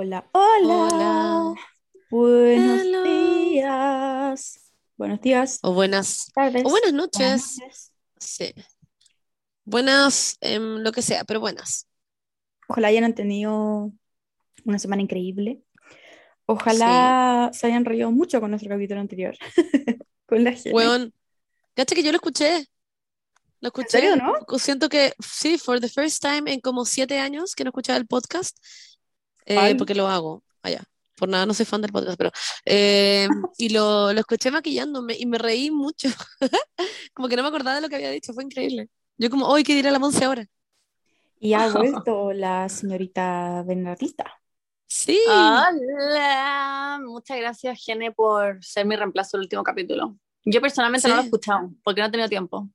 Hola, hola. Hola. Buenos Hello. días. Buenos días. O buenas, Tardes. o buenas buenas noches. noches. Sí. Buenas, em, lo que sea, pero buenas. Ojalá hayan tenido una semana increíble. Ojalá se hayan reído mucho con nuestro capítulo anterior. Con la gente. Weón, cacha que yo lo escuché. Lo escuché. serio, no? Siento que sí, for the first time en como siete años que no escuchaba el podcast, eh, porque lo hago allá. Por nada, no soy fan del podcast, pero. eh, y lo, lo escuché maquillándome y me reí mucho. Como que no me acordaba de lo que había dicho, fue increíble. Yo, como, hoy, ¿qué dirá la Monse ahora? Y ha vuelto la señorita Bernardita. Sí. Hola, muchas gracias Gene por ser mi reemplazo el último capítulo. Yo personalmente no lo he Sí. escuchado porque no he tenido tiempo,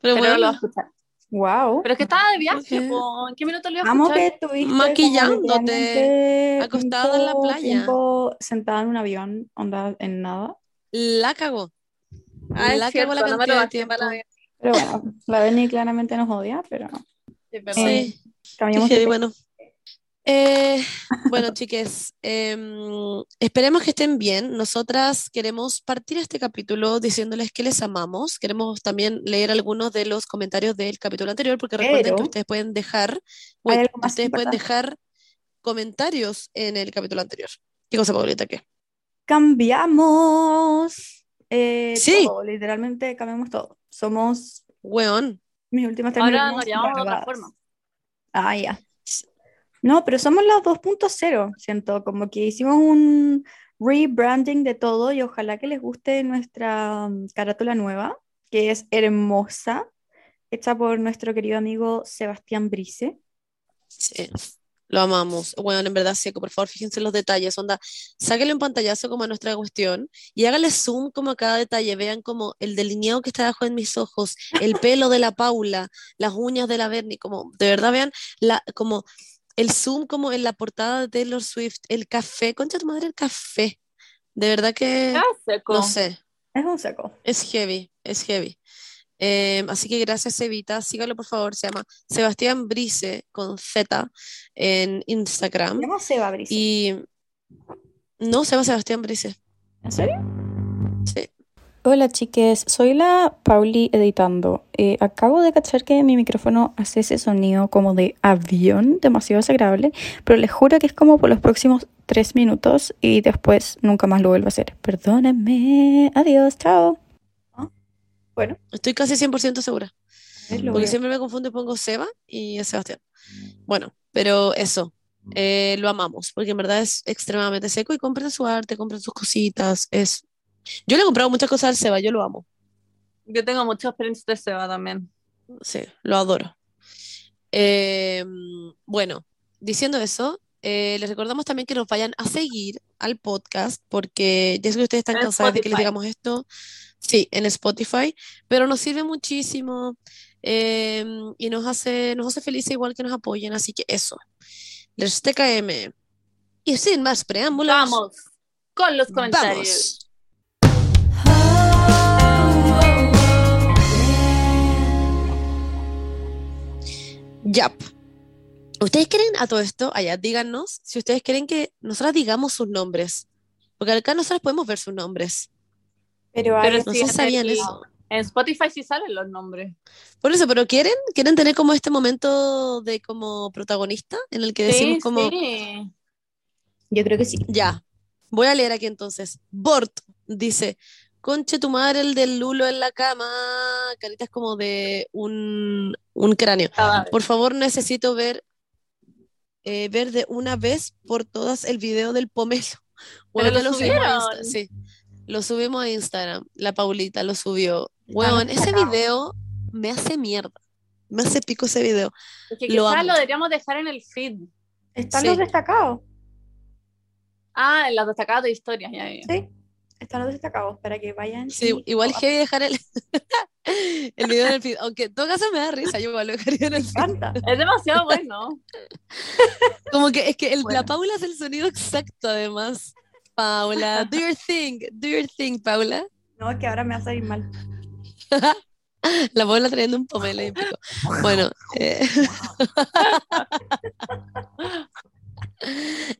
Pero pero lo voy a bueno, escuchar. Wow. Pero es que estaba de viaje, Ok. po. ¿en qué minuto lo iba a Amo escuchar? que estuviste Maquillándote, acostada en la playa. tiempo sentada en un avión, onda en nada. la cagó. Ah, es la cierto, cagó la no cantidad de tomaste tiempo. la- Pero bueno, la Beni claramente nos odia, pero Sí. Eh, Sí. cambiamos Qué de bueno. Eh, bueno, chiques, em, esperemos que estén bien. Nosotras queremos partir este capítulo diciéndoles que les amamos. Queremos también leer algunos de los comentarios del capítulo anterior, porque recuerden que ustedes pueden dejar, ustedes pueden dejar comentarios en el capítulo anterior. ¿Qué cosa, Paulita? ¿Qué? cambiamos eh, Sí. todo, literalmente cambiamos todo. Somos Weón. mis últimas tres Ahora nos llamamos de otra forma. Ah, ya. No, pero somos las 2.0, siento, como que hicimos un rebranding de todo y ojalá que les guste nuestra mm, carátula nueva, que es hermosa, hecha por nuestro querido amigo Sebastián Brice. Sí, lo amamos. Bueno, en verdad, Seco, por favor, fíjense en los detalles. Onda, sáquenle un pantallazo como a nuestra cuestión y háganle zoom como a cada detalle. Vean como el delineado que está debajo de mis ojos, el pelo de la Paula, las uñas de la Bernie, como de verdad vean como el zoom como en la portada de Taylor Swift, el café, concha tu madre, el café. De verdad que, Ah, seco. no sé, Es un seco. es heavy, es heavy. Eh, así que gracias, Evita. Sígalo, por favor. Se llama Sebastián Brice con Z en Instagram. Se llama Seba Brice. Y no se llama Sebastián Brice. ¿En serio? Sí. Hola chiques, soy la Pauli editando. Eh, acabo de cachar que mi micrófono hace ese sonido como de avión, demasiado desagradable, pero les juro que es como por los próximos tres minutos y después nunca más lo vuelvo a hacer. Perdónenme, adiós, chao. Bueno, Estoy casi 100% segura. Porque veo. siempre me confundo y pongo Seba y es Sebastián. Bueno, pero eso. eh, lo amamos. Porque en verdad es extremadamente seco y compren su arte, compren sus cositas. Es. Yo le he comprado muchas cosas al Seba, yo lo amo. Yo tengo muchas experiencias de Seba también. Sí, lo adoro. Eh, bueno, diciendo eso, eh, les recordamos también que nos vayan a seguir al podcast, porque ya sé que ustedes están En cansados de que les digamos esto. Sí, en Spotify, pero nos sirve muchísimo eh, y nos hace, nos hace felices igual que nos apoyen, así que eso. Les TKM. Y sin más preámbulos, Vamos con los comentarios. vamos. Yap. ¿Ustedes quieren a todo esto? Allá, díganos si ustedes quieren que nosotras digamos sus nombres. Porque acá nosotras podemos ver sus nombres. Pero hay Pero No sí, sé en si sabían el- eso. En Spotify sí salen los nombres. Por eso, pero ¿quieren? ¿Quieren tener como este momento de como protagonista en el que decimos Sí, como, sí. Yo creo que sí. ya, voy a leer aquí entonces. Bort dice, conche tu madre el del lulo en la cama, caritas como de un, un cráneo. Cadáver. Por favor, necesito ver, eh, ver de una vez por todas el video del pomelo. Bueno, Pero lo lo subimos a sí. Lo subimos a Instagram. La Paulita lo subió. Weón, ese destacados. video me hace mierda. Me hace pico ese video. Es que Lo amo. lo deberíamos dejar en el feed. Están Sí. los destacados. Ah, en las destacadas de historias. Ya, ya. Sí, están los destacados para que vayan. Sí, y- igual heavy dejar el, el video en el feed. Aunque en todo caso me da risa, yo igual lo dejaría en el feed. Es demasiado bueno. Como que es que el- la. Paula hace el sonido exacto, además. Paula, do your thing, do your thing, Paula. No, es que ahora me va a salir mal. La Paula trayendo un pomelo y pico. Bueno, eh,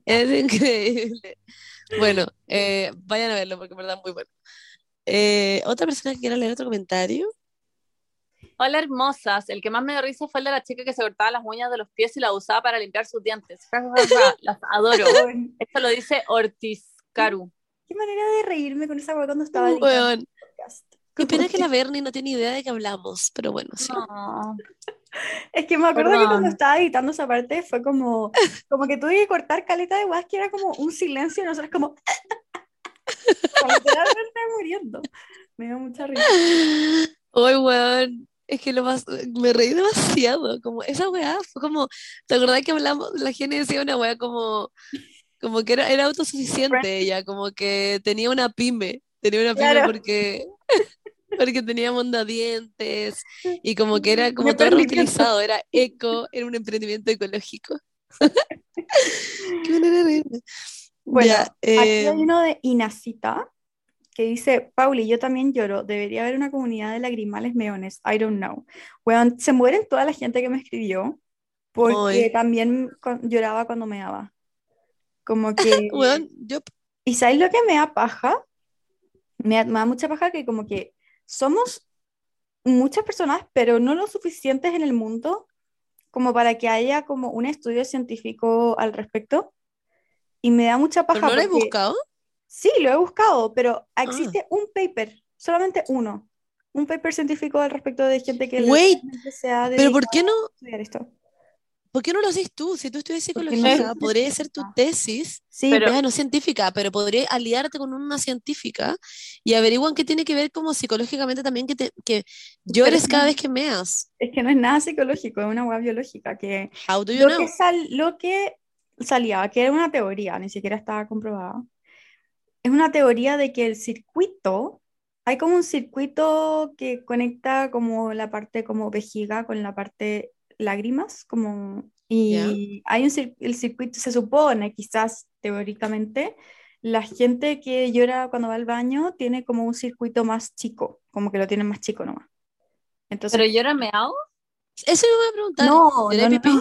Es increíble. Bueno, eh, vayan a verlo porque en verdad es muy bueno. Eh, Otra persona que quiera leer otro comentario. Hola hermosas, el que más me dio risa fue el de la chica que se cortaba las uñas de los pies y la usaba para limpiar sus dientes. Las adoro. Esto lo dice Ortiz Caru. Qué manera de reírme con esa weá cuando estaba Un Qué pena que la Bernie no tiene idea de qué hablamos, pero bueno, sí. No. Es que me acuerdo que cuando estaba editando esa parte fue como, como que tuve que cortar caleta de guas que era como un silencio y nosotros como, como literalmente muriendo. Me dio mucha risa. Ay, weón. Es que lo más, me reí demasiado, como esa weá fue como, ¿te acordás que hablamos? La gente decía una weá como, como que era, era autosuficiente ella, como que tenía una pyme, tenía una pyme Claro. porque, porque tenía mondadientes y como que era como todo reutilizado, era eco, era un emprendimiento ecológico. Qué manera de reírme. Bueno, Ya, Aquí eh, hay uno de Inacita que dice, Pauli, yo también lloro, debería haber una comunidad de lagrimales meones, I don't know. Weón, se mueren toda la gente que me escribió porque también lloraba cuando me daba. Como que... weón, yo ¿Y sabéis lo que me da paja? Me da, me da mucha paja que como que somos muchas personas, pero no lo suficientes en el mundo como para que haya como un estudio científico al respecto. Y me da mucha ¿pero paja no lo he porque- buscado? Sí, lo he buscado, pero Ah. existe un paper, solamente uno, un paper científico al respecto de gente que Wait, ¿Pero por qué no, estudiar esto. Por qué no lo haces tú? Si tú estudias no psicología, soy podría ser tu tesis Sí, Pero- no científica, pero podría aliarte con una científica y averiguan qué tiene que ver como psicológicamente también que, te, que llores es cada vez que meas. es que no es nada psicológico, es una hueá biológica que How do you Lo know? que, sal- lo que salía, que era una teoría, ni siquiera estaba comprobada, es una teoría de que el circuito, hay como un circuito que conecta como la parte como vejiga con la parte lágrimas, como, y hay un cir- el circuito, se supone, quizás teóricamente, la gente que llora cuando va al baño tiene como un circuito más chico, como que lo tiene más chico nomás. Entonces, ¿Pero era meado? Eso me voy a preguntar. no, ¿Lloré no, no, pipí?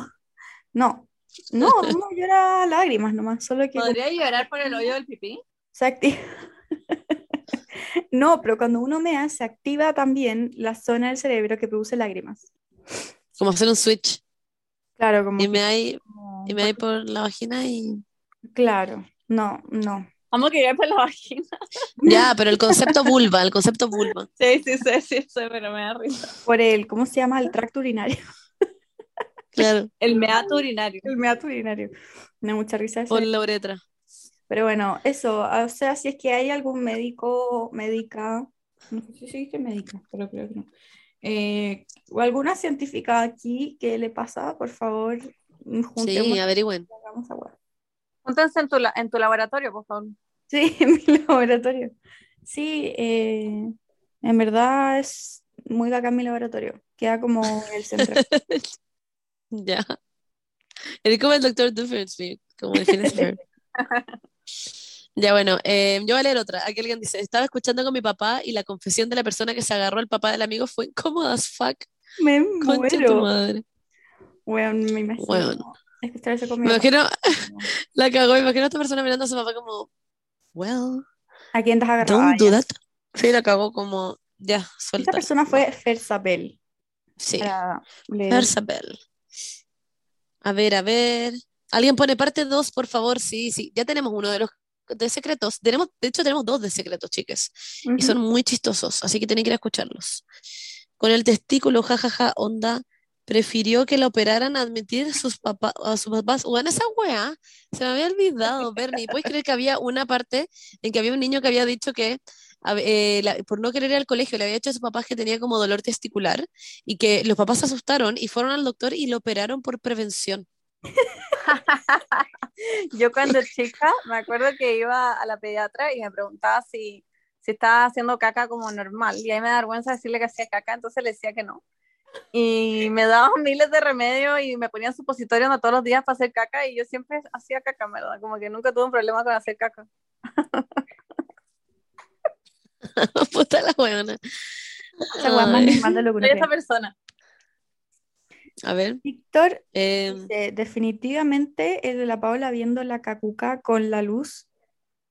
no, no, no, llora lágrimas nomás, solo que como ¿Podría llorar por el hoyo del pipí? se activa. No, pero cuando uno mea, se activa también la zona del cerebro que produce lágrimas. Como hacer un switch. Claro, como Y me hay, como- y me hay por la vagina y... Claro, no, no. Vamos a querer por la vagina. Ya, pero el concepto vulva, el concepto vulva. Sí, sí, sí, sí, sí, pero me da risa. Por el, ¿cómo se llama? El tracto urinario. Claro, El meato urinario. El meato urinario. Me da mucha risa ese. por la uretra. Pero bueno, eso, o sea, si es que hay algún médico, médica, no sé si se dice médica, pero creo que no, eh, o alguna científica aquí que le pasa, por favor, juntemos Sí, averigüen. Júntense en tu, en tu laboratorio, por favor. Sí, en mi laboratorio. Sí, eh, en verdad es muy bacán mi laboratorio. Queda como en el centro. Ya. Eres como el doctor Doofenshmirtz, como el. Ya bueno, eh, yo voy a leer otra. Aquí alguien dice, estaba escuchando con mi papá y la confesión de la persona que se agarró al papá del amigo fue incómoda as fuck. Me Concha tu muero. madre. Weón, me imagino Weón. escuchar eso con mi Me imagino, la cagó, me imagino a esta persona mirando a su papá como, well, ¿A quién te has agarrado? don't Ah, do that. Sí, la cagó como, ya, Esta suelta. persona fue Fersabel. Sí. Versabel. A ver, a ver. Alguien pone parte 2, por favor. Sí, sí. Ya tenemos uno de los de secretos. Tenemos, de hecho, tenemos dos de secretos, chicas. Y Ujú. son muy chistosos, así que tienen que ir a escucharlos. Con el testículo, jajaja, onda, prefirió que la operaran a admitir a sus papás, a sus papás. Bueno, esa weá, se me había olvidado, Bernie. ¿Puedes creer que había una parte en que había un niño que había dicho que a- eh, la- por no querer ir al colegio le había dicho a sus papás que tenía como dolor testicular y que los papás se asustaron y fueron al doctor y lo operaron por prevención. Yo cuando chica me acuerdo que iba a la pediatra y me preguntaba si, si estaba haciendo caca como normal. Y ahí me da vergüenza decirle que hacía caca, entonces le decía que no. Y me daban miles de remedios y me ponían supositorios no todos los días para hacer caca y yo siempre hacía caca, ¿verdad? Como que nunca tuve un problema con hacer caca. Puta la weona. Esa weá es más Ay. normal de lo que uno Soy esa cree. persona. A ver. Víctor eh, dice, definitivamente el de la Paola viendo la cacuca con la luz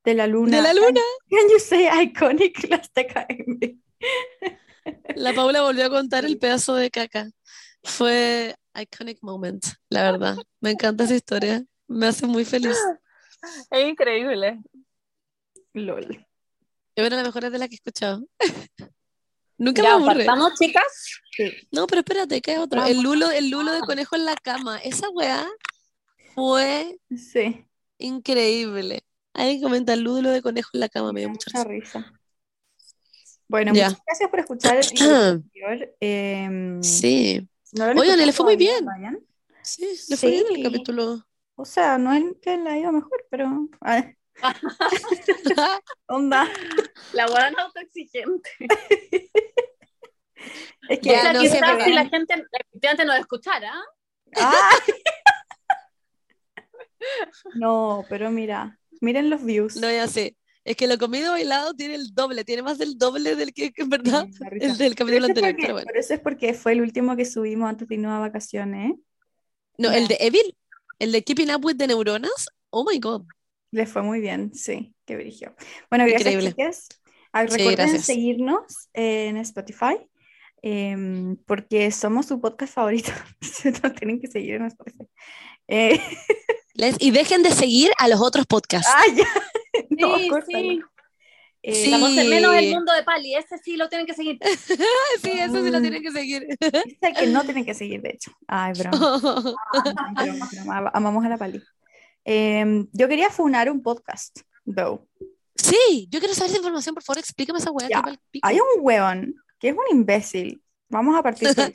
de la luna. de la luna. Can you say iconic las TKM? La Paula volvió a contar el pedazo de caca. Fue iconic moment, la verdad. Me encanta esa historia. Me hace muy feliz. Es increíble. LOL. Es una de las mejores de las que he escuchado. Nunca Ya, me aburre. partamos, chicas. Sí. No, pero espérate, ¿qué es otro? El lulo, el lulo de conejo en la cama. Esa weá fue Sí. increíble. Alguien comenta el lulo de conejo en la cama, me dio mucha Mucha risa. risa. Bueno, Ya. muchas gracias por escuchar el anterior. Em, Sí, no Oigan, le fue muy bien. sí, le fue bien el Sí. capítulo. O sea, no es que le ha ido mejor, pero. ah, onda. La buena autoexigente. Es que. O Ya, sea, no quizás si la gente efectivamente nos escuchara, ¡Ah! No, pero mira, miren los views. No, ya sé. Es que lo comido bailado tiene el doble, tiene más del doble del que, en verdad, Sí, el del Pero capítulo anterior, porque, pero bueno. pero eso es porque fue el último que subimos antes de irnos a vacaciones. No, el de Evil, el de Keeping Up with the Neuronas, oh my god. Le fue muy bien, sí, qué brillo. Bueno, gracias, Increíble. chicas. Ah, Sí, recuerden gracias. seguirnos en Spotify, em, porque somos su podcast favorito. Nos tienen que seguir en Spotify. Eh, Les- y dejen de seguir a los otros podcasts. ah, ya. No, sí, córtalo. sí. Eh, Sí. Estamos en menos el mundo de Pali, ese sí lo tienen que seguir. sí, eso sí lo Mm. tienen que seguir. Es el que no tienen que seguir, de hecho. Ay, broma. broma, broma. Amamos a la Pali. Em, yo quería funar un podcast, though. sí, yo quiero saber esa información, por favor, explícame esa weá. Hay un hueón que es un imbécil. Vamos a partir de eso.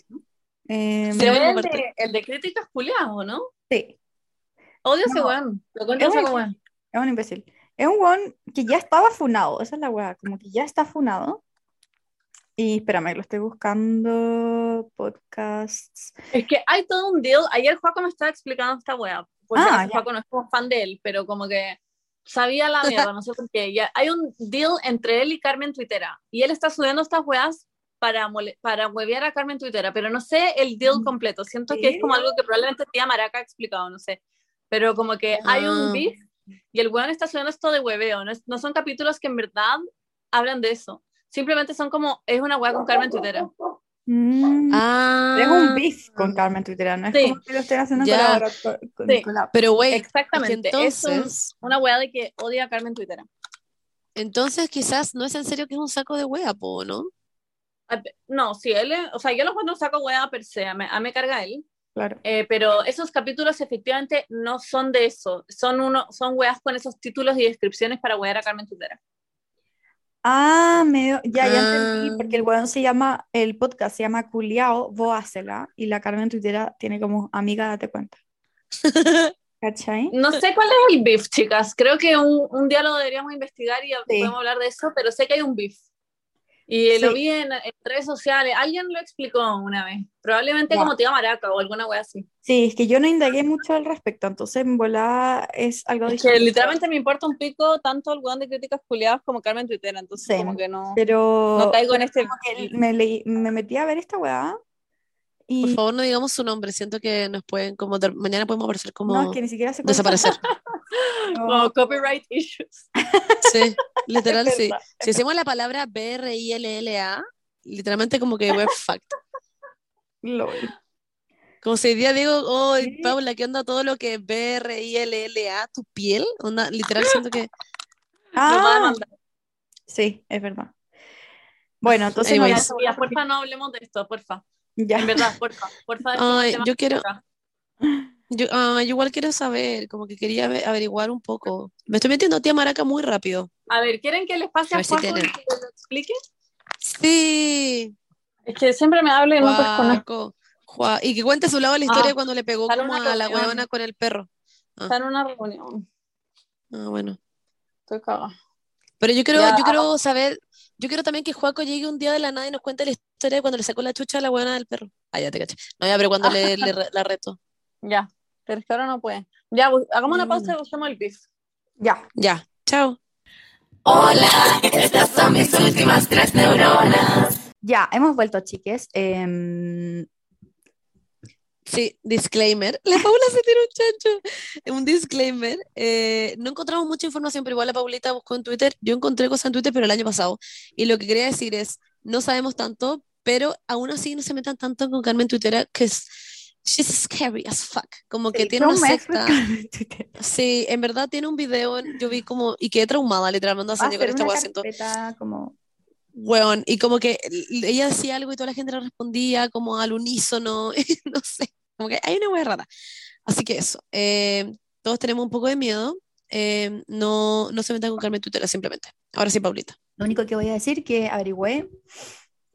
Sí. A el de, el de críticas culiados, ¿no? sí, Odio ese No. weón. Lo Es un- ese weón. es un imbécil. Es un hueón que ya estaba funado. Esa es la hueá, como que ya está funado. Y espérame, lo estoy buscando. Podcasts. Es que hay todo un deal. Ayer Juaco me estaba explicando esta wea. Porque Ah. Juaco no es como fan de él, pero como que sabía la mierda, no sé por qué. Ya, hay un deal entre él y Carmen Twittera. Y él está subiendo estas weas para, para huevear a Carmen Twittera, pero no sé el deal Mm. completo. Siento que es como algo que probablemente tía Maraca ha explicado, no sé. Pero como que hay Ah. un beef y el weón está subiendo esto de hueveo. No, es- no son capítulos que en verdad hablan de eso. Simplemente son como, es una wea con Carmen Twittera. Mm, Ah, Es un beef con Carmen Twitter, no es Sí. como que lo estén haciendo Ya. colaborar con, con Sí. collab. Pero güey, Exactamente. Es un- entonces, una wea de que odia a Carmen Twittera. entonces quizás no es en serio que es un saco de wea, po, ¿no? Ah, No, sí, él, es- o sea, yo lo encuentro saco wea per se, a mí, a mí me carga él, Claro. eh, pero esos capítulos efectivamente no son de eso, son uno, son weas con esos títulos y descripciones para wear a Carmen Tutera. Ah, me, ya, ya Ah. entendí, porque el weón se llama, el podcast se llama Culiao, vos hacela, y la Carmen Twittera tiene como amiga, date cuenta. ¿Cachai? No sé cuál es el beef, chicas, creo que un, un día lo deberíamos investigar y Sí. podemos hablar de eso, pero sé que hay un beef. Y lo Sí. vi en, en redes sociales, alguien lo explicó una vez, probablemente como tía Maraca o alguna wea así. Sí, es que yo no indagué mucho al respecto, entonces en volada es algo Es que literalmente me importa un pico tanto el weón de críticas culiadas como Carmen Twittera, entonces Sí. como que no, Pero no caigo en este como que me, leí- me metí a ver esta weá Por y favor, no digamos su nombre. Siento que nos pueden, como, mañana podemos aparecer como no, es que ni siquiera se desaparecer. Como copyright issues. Sí, literal, sí. Si decimos la palabra B-R-I-L-L-A, literalmente como que we're fucked. LOL. Como si día digo, oh, Sí. Paula, ¿qué onda todo lo que es B-R-I-L-L-A? ¿Tu piel? Onda, literal, siento que... Nos va a Ah, sí, es verdad. Bueno, entonces no, Anyways. ya- Ya, porfa, no hablemos de esto, porfa. ya. En verdad, porfa. Porfa, Ay, yo quiero- acá. Yo, ah, yo igual quiero saber, como que quería ave- averiguar un poco. Me estoy metiendo a tía Maraca muy rápido. A ver, ¿quieren que les pase A a si tienen. que lo explique? Sí, Es que siempre me habla y no Y que cuente su lado de la historia Ah, cuando le pegó como a la huevona con el perro. Está en una reunión. Ah, bueno. Estoy cagada. Pero yo quiero, Ya, yo quiero saber, yo quiero también que Juaco llegue un día de la nada y nos cuente la historia de cuando le sacó la chucha a la huevona del perro. Ah, ya te caché. No, ya, pero cuando le, la reto. Ya, pero es que ahora no puede. Ya, hagamos una pausa y busquemos el beef. Ya. Ya, chao. Ya, hemos vuelto, chiques. Em, Sí, disclaimer. La Paula se tiene un chancho. Un disclaimer. Eh, no encontramos mucha información, pero igual la Paulita buscó en Twitter. Yo encontré cosas en Twitter, pero el año pasado. Y lo que quería decir es, no sabemos tanto, pero aún así no se metan tanto con Carmen Twittera, que es... She's scary as fuck. Como que Sí, tiene una secta. Sí, en verdad tiene un video, yo vi como, y quedé traumada literalmente años con esta carpeta como... weón, y como que ella decía algo y toda la gente le respondía como al unísono, no sé, como que hay una weá rara. Así que eso, eh, todos tenemos un poco de miedo, eh, no, no se metan con Carmen Tutela simplemente. Ahora sí, Paulita. Lo único que voy a decir que averigüé,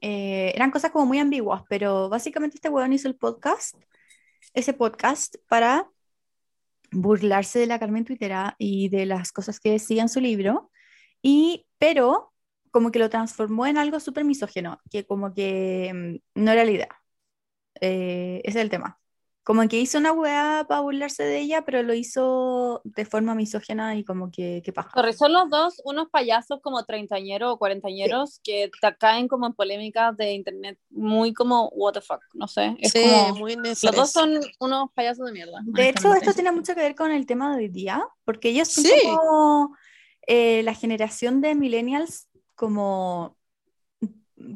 eh, eran cosas como muy ambiguas, pero básicamente este weón hizo el podcast, ese podcast para burlarse de la Carmen Twittera y de las cosas que decía en su libro, y, pero como que lo transformó en algo súper misógeno, que como que mm, no era la idea. Eh, ese es el tema. Como que hizo una weá para burlarse de ella, pero lo hizo de forma misógena y como que, paja. Sorry, son los dos unos payasos como treintañeros o cuarentañeros que te caen como en polémicas de internet muy como what the fuck, no sé, es Sí, como muy los dos son unos payasos de mierda. De hecho, esto tiene mucho que ver con el tema de hoy día, porque ellos son Sí. como eh, la generación de millennials como,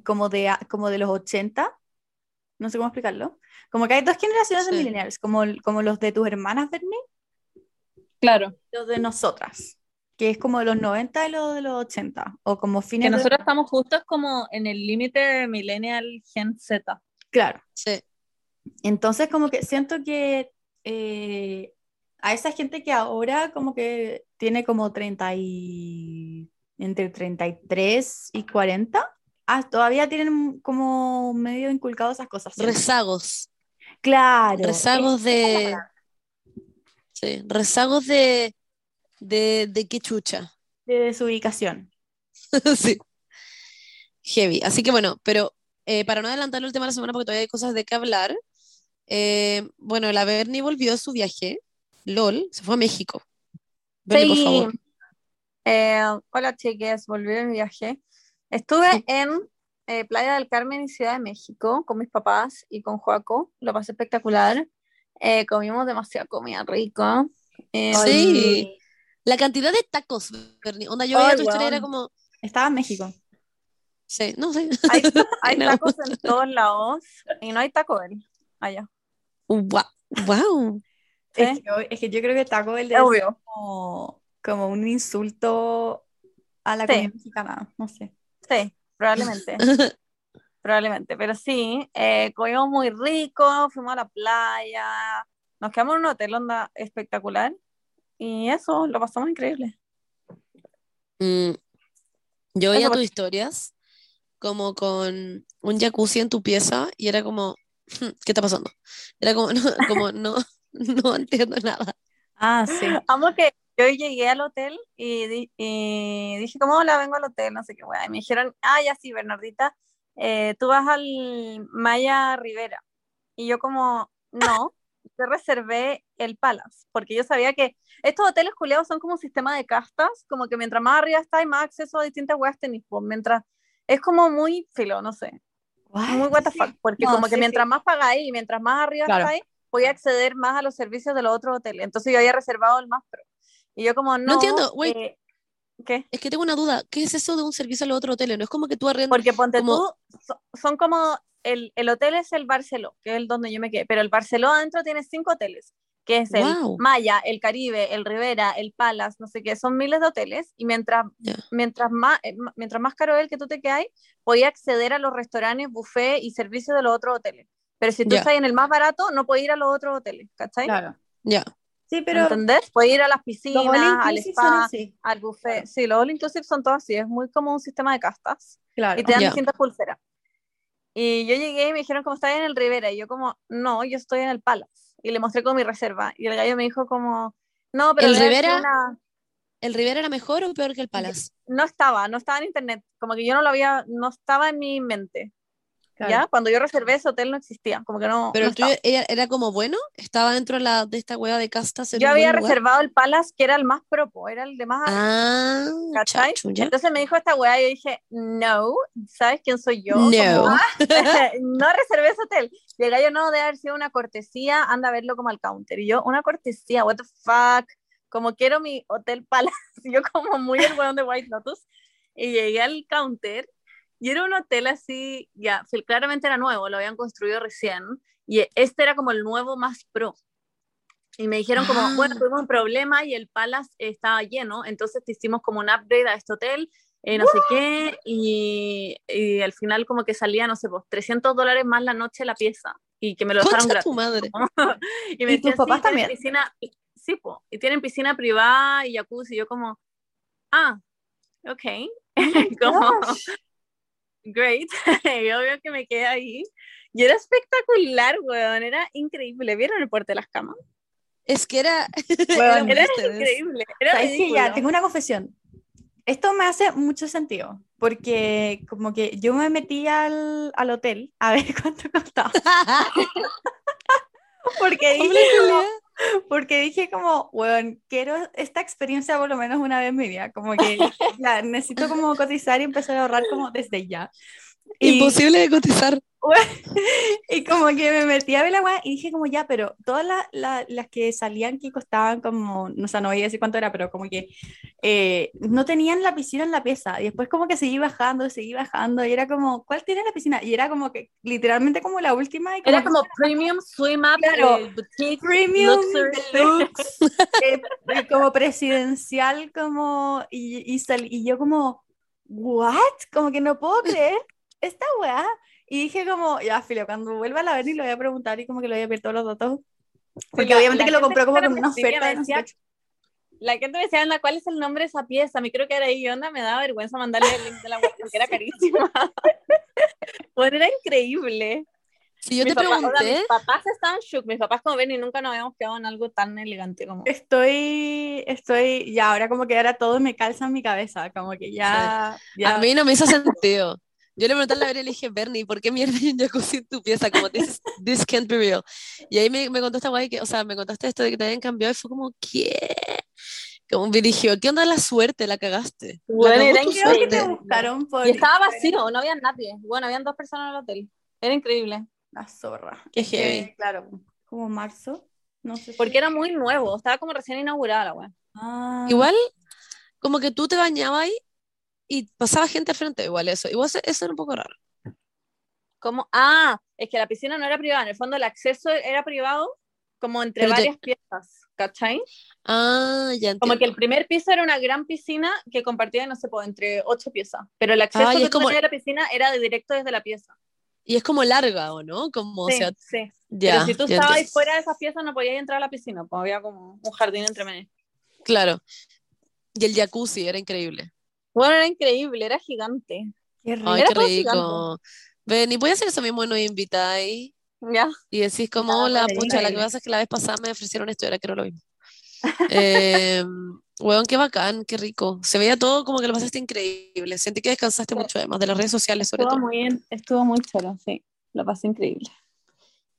como, de, como de los 80, no sé cómo explicarlo. Como que hay dos generaciones de Sí. millennials, como, como los de tus hermanas, Bernie, Claro, los de nosotras, que es como de los 90 y los de los 80, o como que fines de... nosotros estamos justos como en el límite millennial Gen Z. Claro. Sí, Entonces, como que siento que eh, a esa gente que ahora como que tiene como 30 y entre 33 y 40, ah, todavía tienen como medio inculcado esas cosas. rezagos, Claro. rezagos de, sí, rezagos de, de, de qué chucha. de desubicación. Sí. Heavy. Así que bueno, pero eh, para no adelantar el tema de la semana, porque todavía hay cosas de qué hablar, eh, bueno, la Bernie volvió a su viaje. LOL, se fue a México. Bernie, por favor. Eh, hola chiques, volví de mi viaje. Estuve en eh, Playa del Carmen y Ciudad de México con mis papás y con Joaco. Lo pasé espectacular. Eh, comimos demasiada comida rica. Eh, Sí. La cantidad de tacos, Bernie. Onda, yo veía tu historia era como, Estaba en México. sí, no sé. Hay, hay No. tacos en todos lados y no hay Taco Bell allá. Wow. wow. Es que, hoy- es que yo creo que Taco Bell Es como, como un insulto a la Sí. comida mexicana, no sé. Sí, probablemente. Probablemente, pero sí, eh, comimos muy rico, fuimos a la playa, nos quedamos en un hotel onda espectacular y eso, lo pasamos increíble. Mm, Yo veía tus historias como con un jacuzzi en tu pieza y era como, ¿qué está pasando? Era como, no, como, no, no entiendo nada. Ah, sí. Amo que yo llegué al hotel y, di- y dije, ¿cómo hola, vengo al hotel? No sé qué, weá. Y me dijeron, ah, ya sí, Bernardita, eh, tú vas al Maya Rivera. Y yo como, no, yo reservé el Palace, porque yo sabía que estos hoteles culeados son como un sistema de castas, como que mientras más arriba está hay más acceso a distintas weas tenés, pues, mientras es como muy filo, no sé, muy what the fuck, porque No, como que sí, mientras sí. más pagáis y mientras más arriba Claro. estáis, podía acceder más a los servicios de los otros hoteles. Entonces yo había reservado el más pro. Y yo como, no, entiendo, wait. eh, ¿qué? Es que tengo una duda, ¿qué es eso de un servicio a los otros hoteles? No es como que tú arrendas, Porque ponte como- tú, so- son como, el, el hotel es el Barceló, que es el donde yo me quedé, pero el Barceló adentro tiene cinco hoteles, que es el Wow. Maya, el Caribe, el Rivera, el Palace, no sé qué, son miles de hoteles, y mientras, Ya. mientras, más, eh, mientras más caro es el que tú te quedas, podías acceder a los restaurantes, buffet y servicios de los otros hoteles. Pero si tú Ya. estás en el más barato, no puedes ir a los otros hoteles, ¿cachai? Claro. ya, Sí, pero ¿Entendés? Puedes ir a las piscinas, all al spa, al buffet. Sí, los all inclusive son todos así, es muy como un sistema de castas Claro. y te dan Ya. distintas pulseras. Y yo llegué y me dijeron como estaba en el Rivera y yo como, no, yo estoy en el Palace. Y le mostré con mi reserva y el gallo me dijo como, no, pero ¿El Rivera? una- ¿el Rivera era mejor o peor que el Palace? no estaba, no estaba en internet, como que yo no lo había, no estaba en mi mente. Claro. ¿ya? Cuando yo reservé ese hotel no existía, como que no, Pero no el tuyo era como bueno, estaba dentro de, la, de esta hueá de castas. Yo había lugar? reservado el Palace, que era el más propo, era el de más Ah, ¿cachai? Entonces me dijo esta weá y yo dije, no, ¿sabes quién soy yo? No. Como, no reservé ese hotel. Y el gallo no, debe haber sido una cortesía, anda a verlo como al counter. Y yo, una cortesía, what the fuck, como quiero mi hotel Palace, yo como muy el weón de White Lotus. Y llegué al counter y era un hotel así, ya, claramente era nuevo, lo habían construido recién. Y este era como el nuevo más pro. Y me dijeron como, Ah. bueno, tuvimos un problema y el Palace estaba lleno, entonces te hicimos como un upgrade a este hotel, eh, no sé qué, y, y al final como que salía, no sé, pues 300 dólares más la noche la pieza, y que me lo dejaron gratis. tu madre. Y me ¿Y tus decían, papás "Sí, también?" Piscina, sí, po, y tienen piscina privada y jacuzzi, y yo como, ah, ok, como, great, y obvio que me quedé ahí, y era espectacular, weón, era increíble, ¿vieron el puerto de las camas? Es que era. Éramos Era ustedes. increíble, era ¿Sabes que ya tengo una confesión? Esto me hace mucho sentido, porque como que yo me metí al, al hotel a ver cuánto costaba. Porque dije. porque dije como, bueno, quiero esta experiencia por lo menos una vez en mi vida, como que ya, necesito como cotizar y empezar a ahorrar como desde ya. Y, Imposible de cotizar. y como que me metí a ver la weá y dije como ya, pero todas la- la- las que salían que costaban como, no sé, no voy a decir cuánto era, pero como que eh, no tenían la piscina en la pieza. Y después como que seguí bajando, seguí bajando y era como, ¿cuál tiene la piscina? Y era como que literalmente como la última. Y Era que- como premium, swim up, Claro. eh, boutique, premium, deluxe, eh, eh, como presidencial, como, y, y, sal- y yo como, ¿what? Como que no puedo creer esta weá. Y dije como, ya, filo, cuando vuelva a la Berni le voy a preguntar y como que le voy a pedir todos los datos. Porque la- obviamente la que lo compró como con una oferta me de decía-. La gente me decía, anda, ¿cuál es el nombre de esa pieza? A mí creo que era ahí, onda, me daba vergüenza mandarle el link de la web porque era carísima. bueno, era increíble. Si yo Mis te papás- o sea, pregunté, mis papás estaban shook, mis papás como ven y nunca nos habíamos quedado en algo tan elegante como... Estoy, estoy, ya, ahora como que ahora todo me calza en mi cabeza, como que ya, ya. a mí no me hizo sentido. Yo le pregunté a la Bernie y le dije, Bernie, ¿por qué mierda hay un jacuzzi en tu pieza? Como, this, this can't be real. Y ahí me, me contó esta guay que, o sea, me contaste esto de que te habían cambiado y fue como, ¿qué? Como me dirigió, ¿qué onda la suerte? La cagaste. La Bueno, tu Creo que te suerte. buscaron por Y estaba vacío, no había nadie. Bueno, habían dos personas en el hotel. Era increíble. La zorra. Qué heavy. claro, como marzo, no sé. si- Porque era muy nuevo, estaba como recién inaugurada la web. Ah, Igual, como que tú te bañabas ahí y pasaba gente al frente, igual eso. Igual eso, eso era un poco raro. Como, ah, es que la piscina no era privada, en el fondo el acceso era privado como entre Pero ya- varias piezas, ¿cachai? Ah, ya entiendo. Como que el primer piso era una gran piscina que compartía, no sé, entre ocho piezas, pero el acceso Ah, que como- a la piscina era de directo desde la pieza. Y es como larga, ¿o no? Como, sí, o sea, sí. ya. pero si tú estabas entiendo. fuera de esas piezas no podías entrar a la piscina, pues había como un jardín entre medio. Claro. Y el jacuzzi era increíble. Bueno, era increíble, era gigante. qué rico. Ay, qué rico. Ven, y voy a hacer eso mismo, nos invitáis Ya. y decís como, Ya, hola, vale, pucha, la que pasa es que la vez pasada me ofrecieron esto y ahora quiero lo mismo. Eh, weón, qué bacán, qué rico. Se veía todo como que lo pasaste increíble. Sentí que descansaste Sí. mucho además de las redes sociales, sobre Estuvo todo. muy bien, estuvo muy chulo, sí. Lo pasé increíble.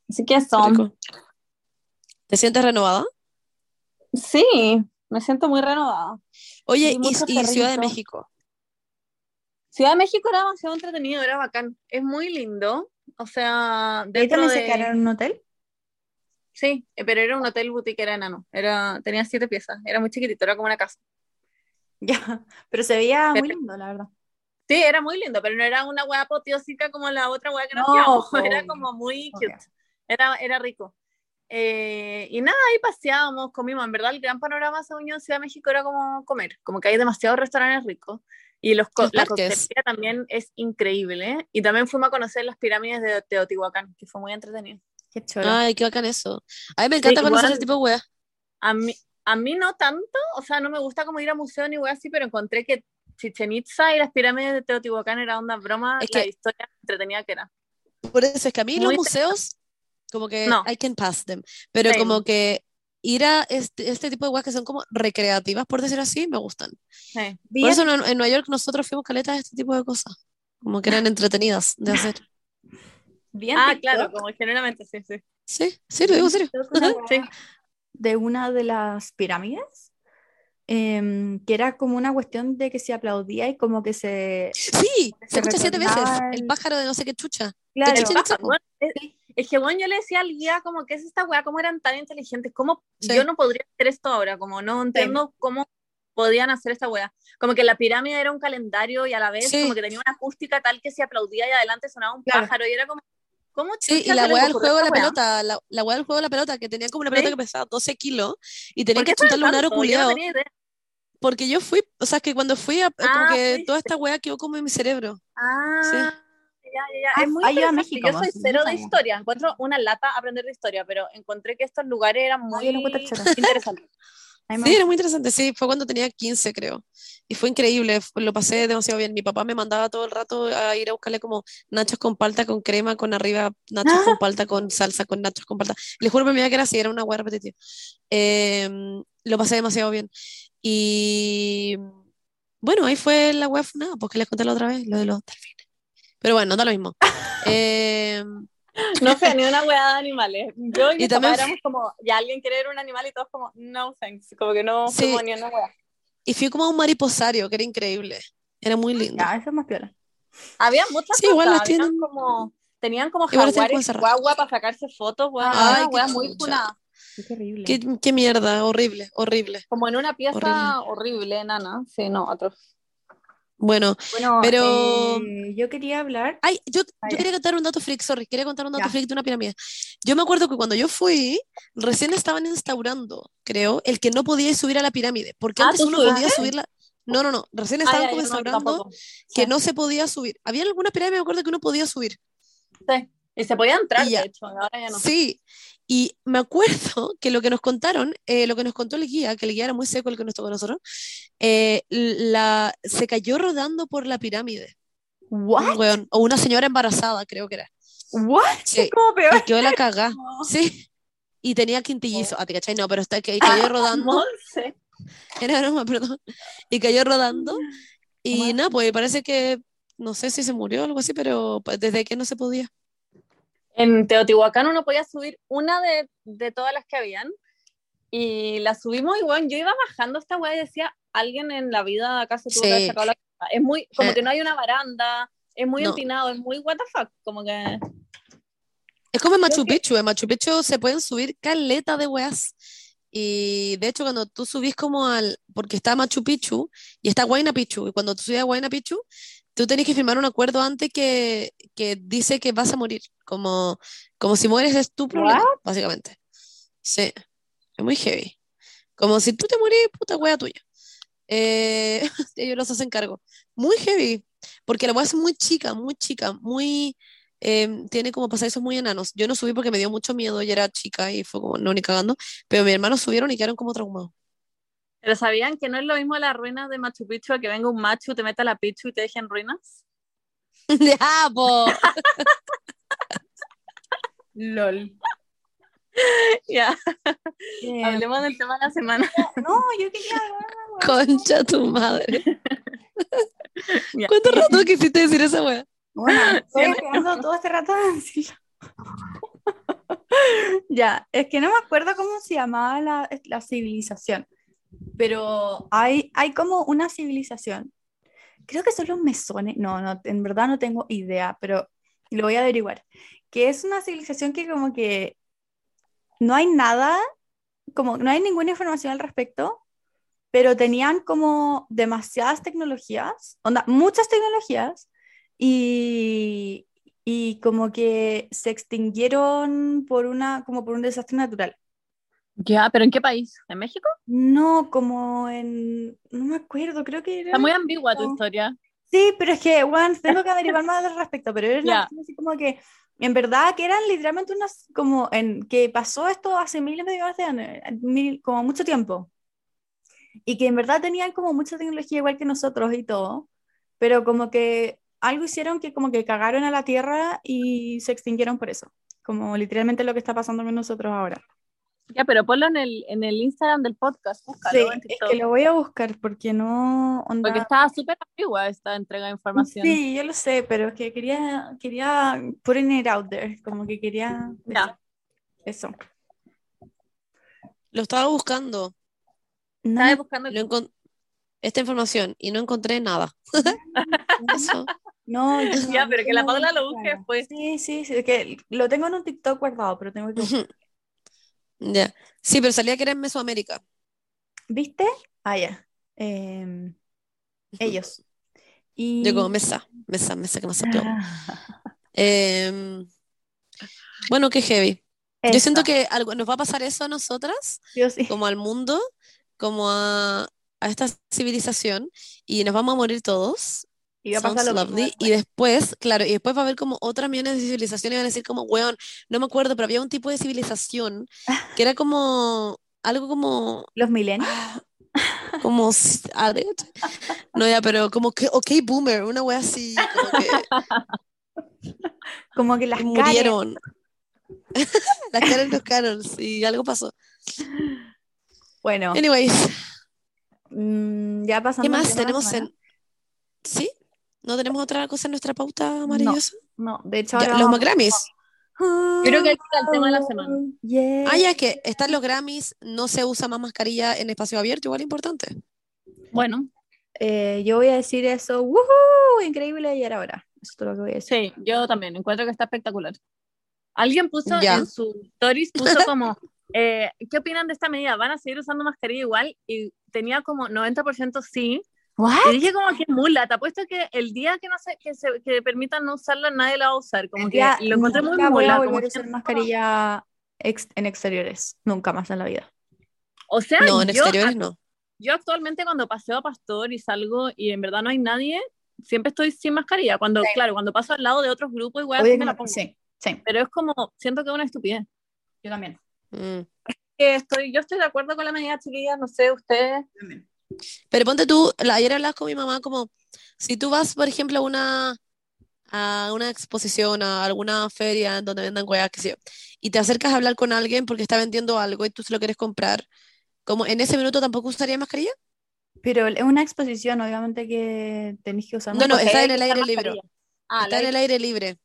Así que son. ¿Te sientes renovada? Sí, me siento muy renovada. Oye, y, y Ciudad de. México. Ciudad de México era demasiado entretenido, era bacán. Es muy lindo. O sea, ¿Ahí dentro también se de... quedaron en un hotel? Sí, eh, pero era un hotel boutique, era enano. Era... Tenía siete piezas, era muy chiquitito, era como una casa. Ya, pero se veía muy lindo, la verdad. Sí, era muy lindo, pero no era una hueá apoteósica como la otra hueá que nos No. Era como muy cute. Era, era rico. Eh, y nada, ahí paseábamos, comimos. En verdad, el gran panorama, según yo, en Ciudad de México era como comer. Como que hay demasiados restaurantes ricos. Y los co- Los la coctelería también es increíble. Y también fuimos a conocer las pirámides de Teotihuacán, que fue muy entretenido. Qué chulo. Ay, qué bacán eso. A mí me encanta conocer igual- ese tipo de weas. A mí, a mí no tanto, o sea, no me gusta como ir a museo ni hueá así, pero encontré que Chichen Itza y las pirámides de Teotihuacán era onda broma, Es la que- historia entretenida que era. Por eso es que a mí los Muy museos, como que No. I can pass them. Pero Same. como que ir a este, este tipo de weas que son como recreativas, por decir así, me gustan. Sí. Por eso en, en Nueva York nosotros fuimos caletas de este tipo de cosas. Como que eran entretenidas de hacer. vi en Ah, TikTok- claro, como generalmente, sí, sí. Sí, sí, lo digo en serio. Sí. de una de las pirámides, em, que era como una cuestión de que se aplaudía y como que se... Sí, Se se escucha siete veces. El el- pájaro de no sé qué chucha. Claro, Pájaro, es, que bueno, yo le decía al guía como que es esta weá, cómo eran tan inteligentes, cómo Sí. yo no podría hacer esto ahora, como no entiendo cómo podían hacer esta weá. Como que la pirámide era un calendario y a la vez Sí. como que tenía una acústica tal que se aplaudía y adelante sonaba un Claro. pájaro y era como, ¿cómo Sí, y la weá del juego de la weá? pelota, la, la weá del juego de la pelota, que tenía como una pelota que pesaba 12 kilos y tenían ¿Por qué que chutarle un aro no culiado. tenía. Porque yo fui, o sea, que cuando fui, a, como Ah, que toda esta weá quedó como en mi cerebro. Ah, Sí. Ya, ya. Ah, es muy a interesante. México, Yo soy cero de historia. Encuentro una lata aprender de historia, pero encontré que estos lugares eran No, muy interesantes. A me Sí, era muy interesante, sí, fue cuando tenía 15, creo. Y fue increíble, lo pasé demasiado bien. Mi papá me mandaba todo el rato a ir a buscarle como nachos con palta, con crema, con arriba nachos con palta, con salsa, con nachos con palta. Le juro que era así, era una hueá repetitiva. Em, lo pasé demasiado bien. Y bueno, ahí fue la hueá funada, porque les conté la otra vez, lo de los delfines. Pero bueno, da lo mismo. Em, No sé, ni una hueá de animales. Yo y, Y mi también papá éramos como, ya alguien quiere ver un animal y todos como, no thanks. Como que no Sí. ni una hueá. y fui como a un mariposario, que era increíble. Era muy lindo. Ya, eso es más piola. Había muchas Sí, igual cosas. las habían tienen- como, tenían como Igual las jaguares guagua para sacarse fotos, weón. Ay, hueá muy funada. Qué terrible. Qué, qué mierda, horrible, horrible. Como en una pieza Horrible. horrible, nana. Sí, no, otro. Bueno, Bueno, Pero- eh, yo quería hablar. ay, yo, yo quería contar un dato freak, sorry, quería contar un dato Ya. freak de una pirámide. Yo me acuerdo que cuando yo fui, recién estaban instaurando, creo, el que no podía subir a la pirámide, porque Ah, antes ¿tú uno podía subirla. No, no, no, recién Ah, estaban como instaurando que Sí. no se podía subir. Había algunas pirámides, me acuerdo que uno podía subir. Sí. Y se podía entrar, Y ya. de hecho, ahora ya no. Sí, y me acuerdo que lo que nos contaron, eh, lo que nos contó el guía, que el guía era muy seco el que nos tocó a nosotros, eh, la, se cayó rodando por la pirámide. ¿What? weón, o una señora embarazada, creo que era. ¿What? Sí, Es como peor. quedó la cagá. No. Sí. Y tenía quintillizo. Ah, ¿te cachai? No, pero está que cayó rodando. Era broma, perdón. Y cayó rodando. Y nada, pues parece que, no sé si se murió o algo así, pero pues, desde que no se podía. En Teotihuacán uno podía subir una de, de todas las que habían y la subimos y bueno, yo iba bajando esta weá y decía, alguien en la vida acaso tuvo que haber Sí. sacado la. Es muy, como Eh. que no hay una baranda, es muy No. empinado, es muy what the fuck, como que... Es como en Machu Picchu. En Machu Picchu se pueden subir caleta de weas. Y de hecho, cuando tú subís como al. Porque está Machu Picchu y está Huayna Picchu. Y cuando tú subís a Huayna Picchu, tú tenés que firmar un acuerdo antes que, que dice que vas a morir. Como, como si mueres es tu problema, básicamente. Sí. Es muy heavy. Como si tú te morís, puta wea tuya. Eh, ellos los hacen cargo. Muy heavy. Porque la wea es muy chica, muy chica, muy em, tiene como pasadizos muy enanos. Yo no subí porque me dio mucho miedo, y era chica y fue como, no, ni cagando. Pero mis hermanos subieron y quedaron como traumados. Pero ¿sabían que no es lo mismo las ruinas de Machu Picchu a que venga un macho, te meta la Picchu y te deje en ruinas? ¡Ya, po! LOL. Ya, hablemos del tema de la semana. no, yo quería hablar. Concha tu madre. Ya. ¿Cuánto rato quisiste decir esa wea? Bueno, estoy esperando todo este rato de decirlo. Ya, es que no me acuerdo cómo se llamaba la, la civilización, pero hay, hay como una civilización, creo que son los mesones, no, no, en verdad no tengo idea, pero lo voy a averiguar, que es una civilización que como que no hay nada, como no hay ninguna información al respecto, pero tenían como demasiadas tecnologías, onda, muchas tecnologías, y, y como que se extinguieron por una, como por un desastre natural. Ya, pero ¿en qué país? ¿En México? No, como en, no me acuerdo, creo que era... Está muy ambigua tu historia. Sí, pero es que, bueno, tengo que averiguar más al respecto, pero era cuestión así como que, en verdad, que eran literalmente unas, como, en, que pasó esto hace miles de millones de años, mil- como mucho tiempo, y que en verdad tenían como mucha tecnología igual que nosotros y todo, pero como que algo hicieron que como que cagaron a la Tierra y se extinguieron por eso, como literalmente lo que está pasando con nosotros ahora. Ya, pero ponlo en el, en el Instagram del podcast, búscalo Sí, en es que lo voy a buscar porque no. onda- Porque estaba súper ambigua esta entrega de información. Sí, yo lo sé, pero es que quería, quería putting it out there, como que quería Ya. eso. Lo estaba buscando, No, Estaba buscando lo esta información, y no encontré nada. Eso. no, yo Ya, no pero que la Paula lo Instagram. busque después. Sí, sí, sí, es que lo tengo en un TikTok guardado, pero tengo que Ya. Sí, pero salía que era en Mesoamérica. ¿Viste? Ah, ya. Em, ellos. Y... Yo como mesa, mesa, mesa que sapió. Ah, Em, bueno, qué heavy. Yo siento que algo, nos va a pasar eso a nosotras, sí. como al mundo, como a, a esta civilización, y nos vamos a morir todos. Y va a pasar Sounds lo lovely. Y después. claro, y después va a haber como otras millones de civilizaciones y van a decir como, weón, no me acuerdo, pero había un tipo de civilización que era como algo como, Los milenios. como, no ya, pero como que, ok, boomer, una wea así, como que Como que las Karen. murieron. Las Karen los Carols y algo pasó. Bueno, Anyways, mm, ya pasando ¿qué más tenemos semana. en... ¿Sí? ¿No tenemos otra cosa en nuestra pauta maravillosa? No, de hecho Ya, los Grammys. Yo creo que está el tema de la semana. Yeah. Ah, ya que están los Grammys, no se usa más mascarilla en espacio abierto, igual importante. Bueno, Eh, yo voy a decir eso. ¡Woohoo! Increíble y era ahora. Eso es todo lo que voy a decir. sí, yo también encuentro que está espectacular. Alguien puso Ya. en sus stories, puso como, eh, ¿qué opinan de esta medida? ¿Van a seguir usando mascarilla igual? Y tenía como 90% sí. ¿What? Y dije como que mula, te apuesto que el día que no sé, que se que permitan no usarlo, nadie lo va a usar. Como que lo encontré muy nunca voy a mula. volver como a usar mascarilla ex- en exteriores. Nunca más en la vida. O sea, No, en yo, exteriores no. yo actualmente cuando paseo a Pastor y salgo y en verdad no hay nadie, siempre estoy sin mascarilla. Cuando, Sí. claro, cuando paso al lado de otros grupos, igual que me la pongo. sí, sí. Pero es como, siento que es una estupidez. Yo también. Mm. Que estoy, yo estoy de acuerdo con la medida, chiquillas, no sé, ustedes. Pero ponte tú, ayer hablabas con mi mamá como, si tú vas, por ejemplo, a una, a una exposición, a alguna feria en donde vendan weas, qué sé yo, y te acercas a hablar con alguien porque está vendiendo algo y tú se lo quieres comprar, como en ese minuto tampoco usaría mascarilla? Pero es una exposición, obviamente que tenéis que usar No, no, mascarilla. está en el aire libre. mascarilla. Ah, Está en el aire libre.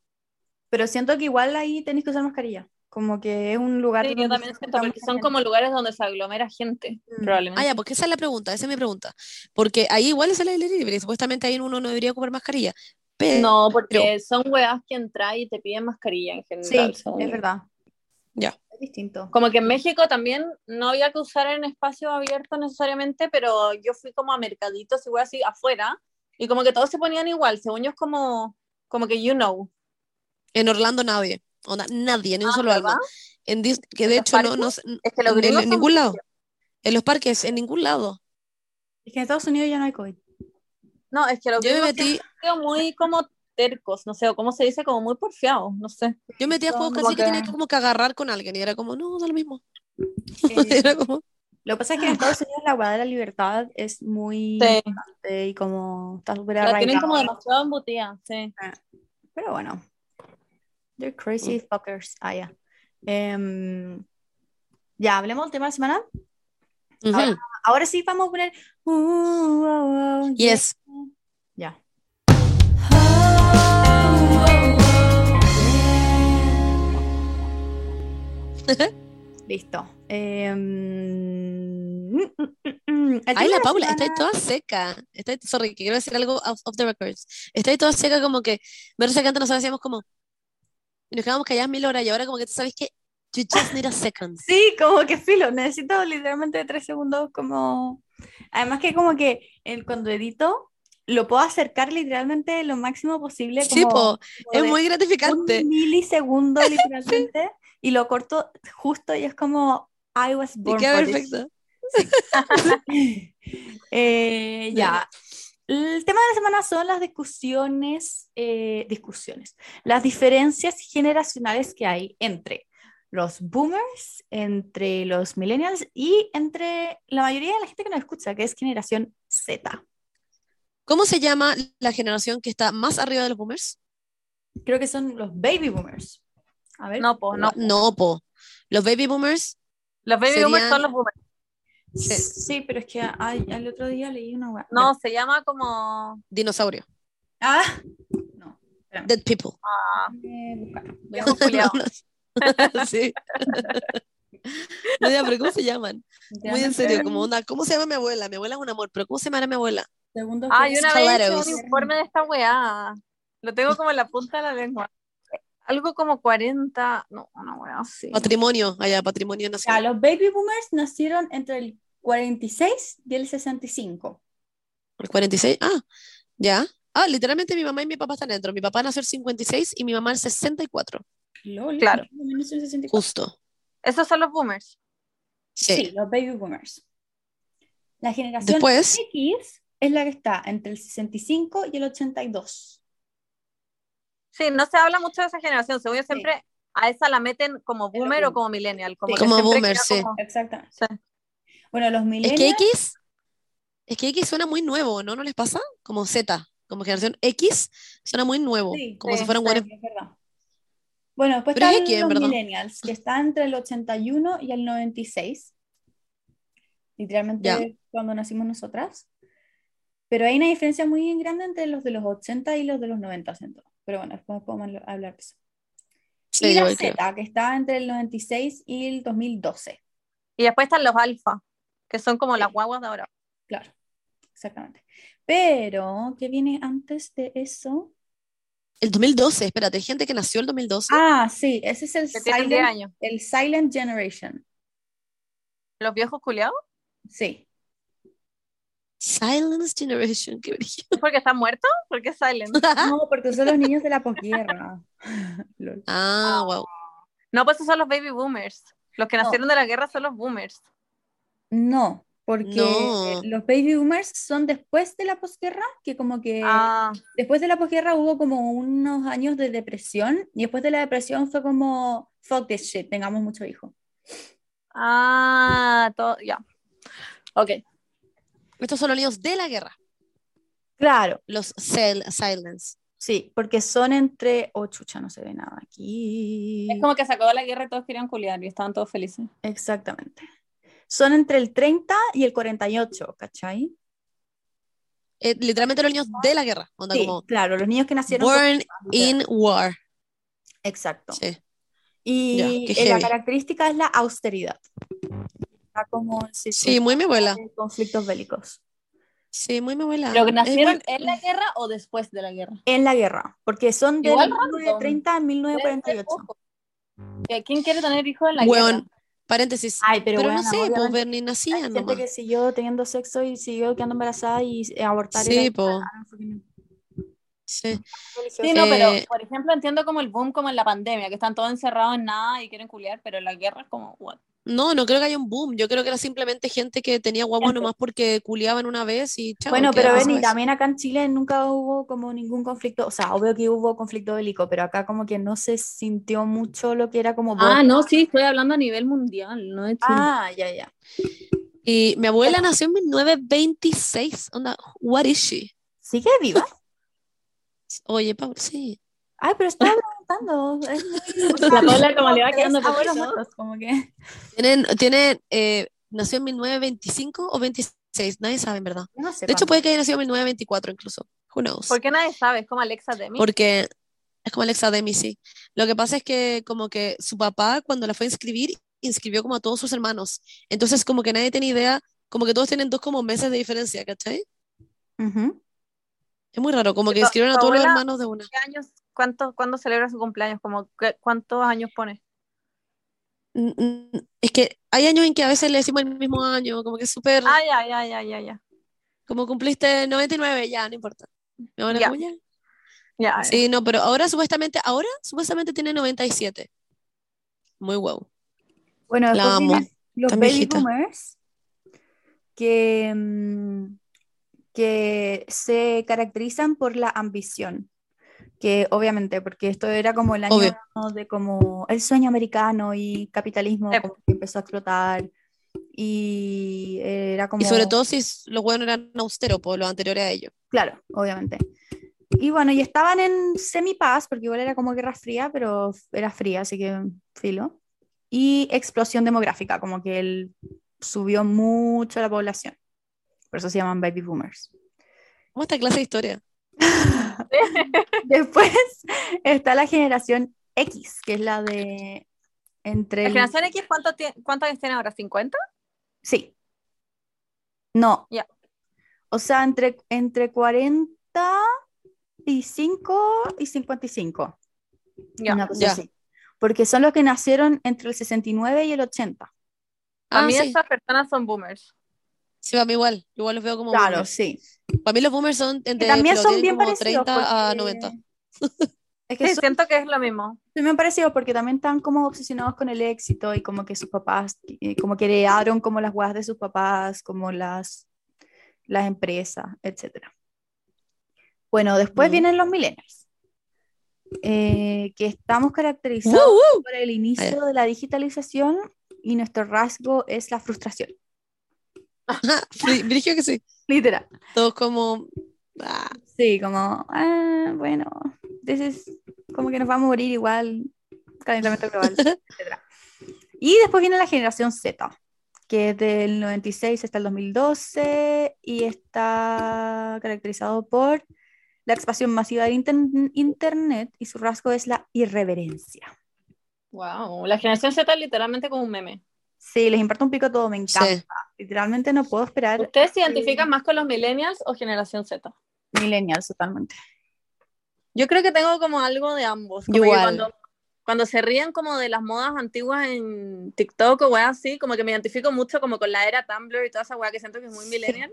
Pero siento que igual ahí tenéis que usar mascarilla. Como que es un lugar Sí, yo también siento, porque son gente. como lugares donde se aglomera gente, Mm. probablemente. Ah, ya, porque esa es la pregunta, esa es mi pregunta. Porque ahí igual es el aire libre, y supuestamente ahí uno no debería ocupar mascarilla. Pero, No, porque son weas que entran y te piden mascarilla en Sí, general. según es verdad. Ya. Es distinto. Como que en México también no había que usar en espacios abiertos necesariamente, pero yo fui como a mercaditos y weas así afuera, y como que todos se ponían igual, según yo es como, como que you know. en Orlando nadie, onda, nadie, ni un Ah, solo alma. En que ¿En de hecho no, no, sé- Es que los en, en ningún lado. En los parques, en ningún lado. Es que en Estados Unidos ya no hay COVID. No, es que los Yo me metí, muy como tercos, no sé, o cómo se dice, como muy porfiados, no sé. yo metí a juegos casi que tenía que- como que agarrar con alguien y era como, no, da lo mismo. Eh, Era como, lo que pasa es que en Estados Unidos la hueá de la libertad es muy Sí, importante y como está súper la tienen arraigada. como demasiado embutida, sí. Pero bueno. They're crazy fuckers. Ah, ya. Em, ya, hablemos del tema de la semana. Ahora, ahora sí vamos a poner. uh, uh, uh, yeah. Yes. Ya. Listo. Mm, mm, mm, tema Ay, la la Paula, semana- está toda seca. Está, sorry, que quiero decir algo off, off the records. Está toda seca como que, me parece que antes nos hacíamos como, y nos quedábamos calladas mil horas y ahora como que tú sabes que you just need a second. Sí, como que filo, necesito literalmente tres segundos como... Además que como que el- cuando edito lo puedo acercar literalmente lo máximo posible, Sí, como, po, como es muy un gratificante. milisegundo literalmente, y lo corto justo y es como I was Y born queda for this. perfecto. Eh, ya. El tema de la semana son las discusiones, eh, discusiones, las diferencias generacionales que hay entre los boomers, entre los millennials y entre la mayoría de la gente que nos escucha, que es generación Z. ¿Cómo se llama la generación que está más arriba de los boomers? Creo que son los baby boomers. A ver. No, pues no. No, po. Los baby boomers, Los baby boomers Serían- son los boomers. Sí. Sí, pero es que ay, el otro día leí una web. No, se llama como Dinosaurio. Ah, no. espérame, Dead people. ah, viejo culiao. sí. No, ya, pero ¿cómo se llaman? Muy en serio, como onda, ¿cómo se llama mi abuela? Mi abuela es un amor, pero ¿cómo se llama mi abuela? Segundo Ay, que- una vez hice un informe de esta weá. Lo tengo como en la punta de la lengua. Algo como 40, no, una weá así. Patrimonio, allá, patrimonio Ya, nacional. los baby boomers nacieron entre el 46 y el 65. El 46, ah, ya. Ah, literalmente mi mamá y mi papá están dentro. Mi papá nació el 56 y mi mamá el 64, Lol, Claro. el 64. justo. Esos son los boomers. Sí. Sí, los baby boomers. La generación Después, X es la que está entre el 65 y el 82. Sí, no se habla mucho de esa generación. Según yo siempre a esa la meten como boomer o como millennial. Como, Sí. Como boomer, sí. como- Exactamente. sí. Bueno, los es que millennials. X, es que X suena muy nuevo, ¿no? ¿No les pasa? Como Z, como generación X, suena muy nuevo, Sí, como sí, si fueran sí. buenos. Es verdad. Bueno, después Pero es están X, en los verdad. millennials, que están entre el 81 y el 96. Literalmente Ya. cuando nacimos nosotras. Pero hay una diferencia muy grande entre los de los 80 y los de los 90, siento. Pero bueno, después podemos hablar- de eso. Sí, y la creo. Z, que está entre el 96 y el 2012. Y después están los alfa, que son como las guaguas de ahora. Claro, exactamente. Pero, ¿qué viene antes de eso? El 2012, espérate, hay gente que nació el 2012. Ah, sí, ese es el Que tienen 10 silent, el silent generation. Los viejos culiados. Sí. Silence Generation, qué brillo. ¿Es porque están muertos? ¿Por qué silent? No, porque son los niños de la posguerra. Ah, wow. No, pues esos son los baby boomers. Los que No. nacieron de la guerra son los boomers. No, porque No. los baby boomers son después de la posguerra, que como que Ah, después de la posguerra hubo como unos años de depresión y después de la depresión fue como fuck this shit, tengamos muchos hijos. ah, todo, ya. Ok. Estos son los niños de la guerra, Claro, los cel- Silence. sí, porque son entre, oh chucha, no se ve nada aquí. Es como que se acabó la guerra y todos querían culiar y estaban todos felices. Exactamente. Son entre el 30 y el 48, ¿cachai? Eh, literalmente los niños de la guerra, onda Sí, como claro, los niños que nacieron born in war. Exacto. Sí. Y eh, la característica es la austeridad. Está como en Sí, muy mi abuela. de conflictos bélicos. Sí, muy mi abuela. ¿Pero que nacieron muy- en la guerra o después de la guerra? En la guerra, porque son de Igual 1930 a 1948. Ojo. ¿Que ¿Quién quiere tener hijos en la Weón, guerra? paréntesis. Ay, pero, pero no bueno, sé, pues obviamente Bernie nacía hay gente nomás. que siguió teniendo sexo y siguió quedando embarazada y abortar Sí, po. ah, fucking Sí. religioso. Sí, no, Eh, pero por ejemplo entiendo como el boom como en la pandemia, que están todos encerrados en nada y quieren culiar, pero en la guerra es como, what? No, no creo que haya un boom. Yo creo que era simplemente gente que tenía guaguas nomás porque culiaban una vez y chao. Bueno, ¿qué pero con eso? también acá en Chile nunca hubo como ningún conflicto, o sea, obvio que hubo conflicto bélico, pero acá como que no se sintió mucho lo que era como... Ah, no, sí, estoy hablando a nivel mundial, no de Chile. Ah, ya, ya. Y mi abuela nació en 1926. Onda, what is she? ¿Sigue viva? Oye, Paul, sí. Ay, pero estaba preguntando. Es muy... La Paula como le va quedando abuelos muertos, como que... Tienen, tienen, eh, nació en 1925 o 26, nadie sabe en verdad. No sé De hecho, puede que haya nacido en 1924 incluso. Who knows? ¿Por qué nadie sabe? Es como Alexa Demi. Porque es como Alexa Demi, sí. Lo que pasa es que como que su papá cuando la fue a inscribir, inscribió como a todos sus hermanos. Entonces como que nadie tiene idea, como que todos tienen dos como meses de diferencia, ¿cachai? Ujú. Es muy raro, como que inscribieron a todos los hermanos de una. ¿Qué años, cuánto, cuándo celebra su cumpleaños? Como, ¿qué- ¿Cuántos años pone? Es que hay años en que a veces le decimos el mismo año, como que es súper, Ah, ya, ya, ya, ya, ya. como cumpliste 99, ya, no importa. Me van a Ya. ya. Ya, Sí, no, pero ahora supuestamente, ahora supuestamente tiene 97. Muy guau. Bueno, La amo. los Tan baby boomers que, mm, que se caracterizan por la ambición. Que obviamente, porque esto era como el año Obvio. de como el sueño americano y capitalismo Eh. como que empezó a explotar. Y era como. Y sobre todo si los buenos eran austeros, por los anteriores a ellos. Claro, obviamente. Y bueno, y estaban en semipaz, porque igual era como guerra fría, pero era fría, así que filo. y explosión demográfica, como que él subió mucho la población. Por eso se llaman baby boomers. ¿Cómo esta clase de historia? Después está la generación X, que es la de entre... ¿La generación X cuánto cuántos años tiene ahora? ¿50? Sí. No. Ya. O sea, entre, entre 45 y 55. Ya. Una cosa Ya. así. Porque son los que nacieron entre el 69 y el 80. Para Ah, mí sí. estas personas son boomers. Sí, para mí igual. Igual los veo como Claro, boomers. sí. Para mí los boomers son entre, también son bien como parecidos. 30 a porque- 90. Es que Sí, son siento que es lo mismo. son bien parecidos porque también están como obsesionados con el éxito y como que sus papás, eh, como que heredaron como las huevas de sus papás, como las, las empresas, etc. Bueno, después Mm. vienen los millennials, eh, que estamos caracterizados ¡Woo, woo! por el inicio de la digitalización y nuestro rasgo es la frustración. Brigio que sí. Literal. Todos como... ah, Sí, como, ah, bueno, this is- como que nos vamos a morir igual, calentamiento global, etc. Y después viene la generación Z, que es del 96 hasta el 2012 y está caracterizado por la expansión masiva del inter- Internet y su rasgo es la irreverencia. Wow. La generación Z es literalmente como un meme. Sí, les importa un pico todo, me encanta. sí. Literalmente no puedo esperar. ¿Ustedes se identifican más con los millennials o generación Z? Millennials, totalmente. Yo creo que tengo como algo de ambos. Como igual. cuando, cuando se ríen como de las modas antiguas en TikTok o weá así, como que me identifico mucho como con la era Tumblr y toda esa weá que siento que es muy Sí. millennial.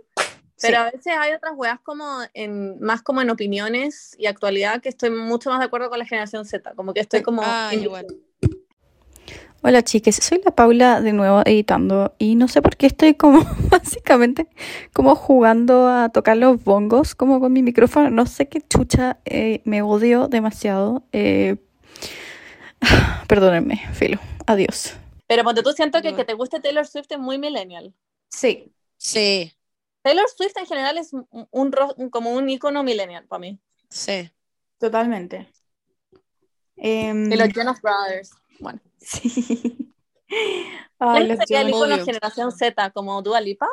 Pero a veces hay otras weas como en, más como en opiniones y actualidad que estoy mucho más de acuerdo con la generación Z. Como que estoy como... Ah, in- igual. Hola chiques, soy la Paula de nuevo editando y no sé por qué estoy como básicamente como jugando a tocar los bongos como con mi micrófono, no sé qué chucha, eh, me odio demasiado. eh, Perdónenme, filo, adiós. Pero ponte tú siento que que te guste Taylor Swift es muy millennial. Sí, Sí, Taylor Swift en general es un, como un icono millennial para mí. sí. totalmente. Em, Y los Jonas Brothers. Bueno. Sí. Ay, ¿Quién los sería el icono generación Z? ¿Como Dua Lipa?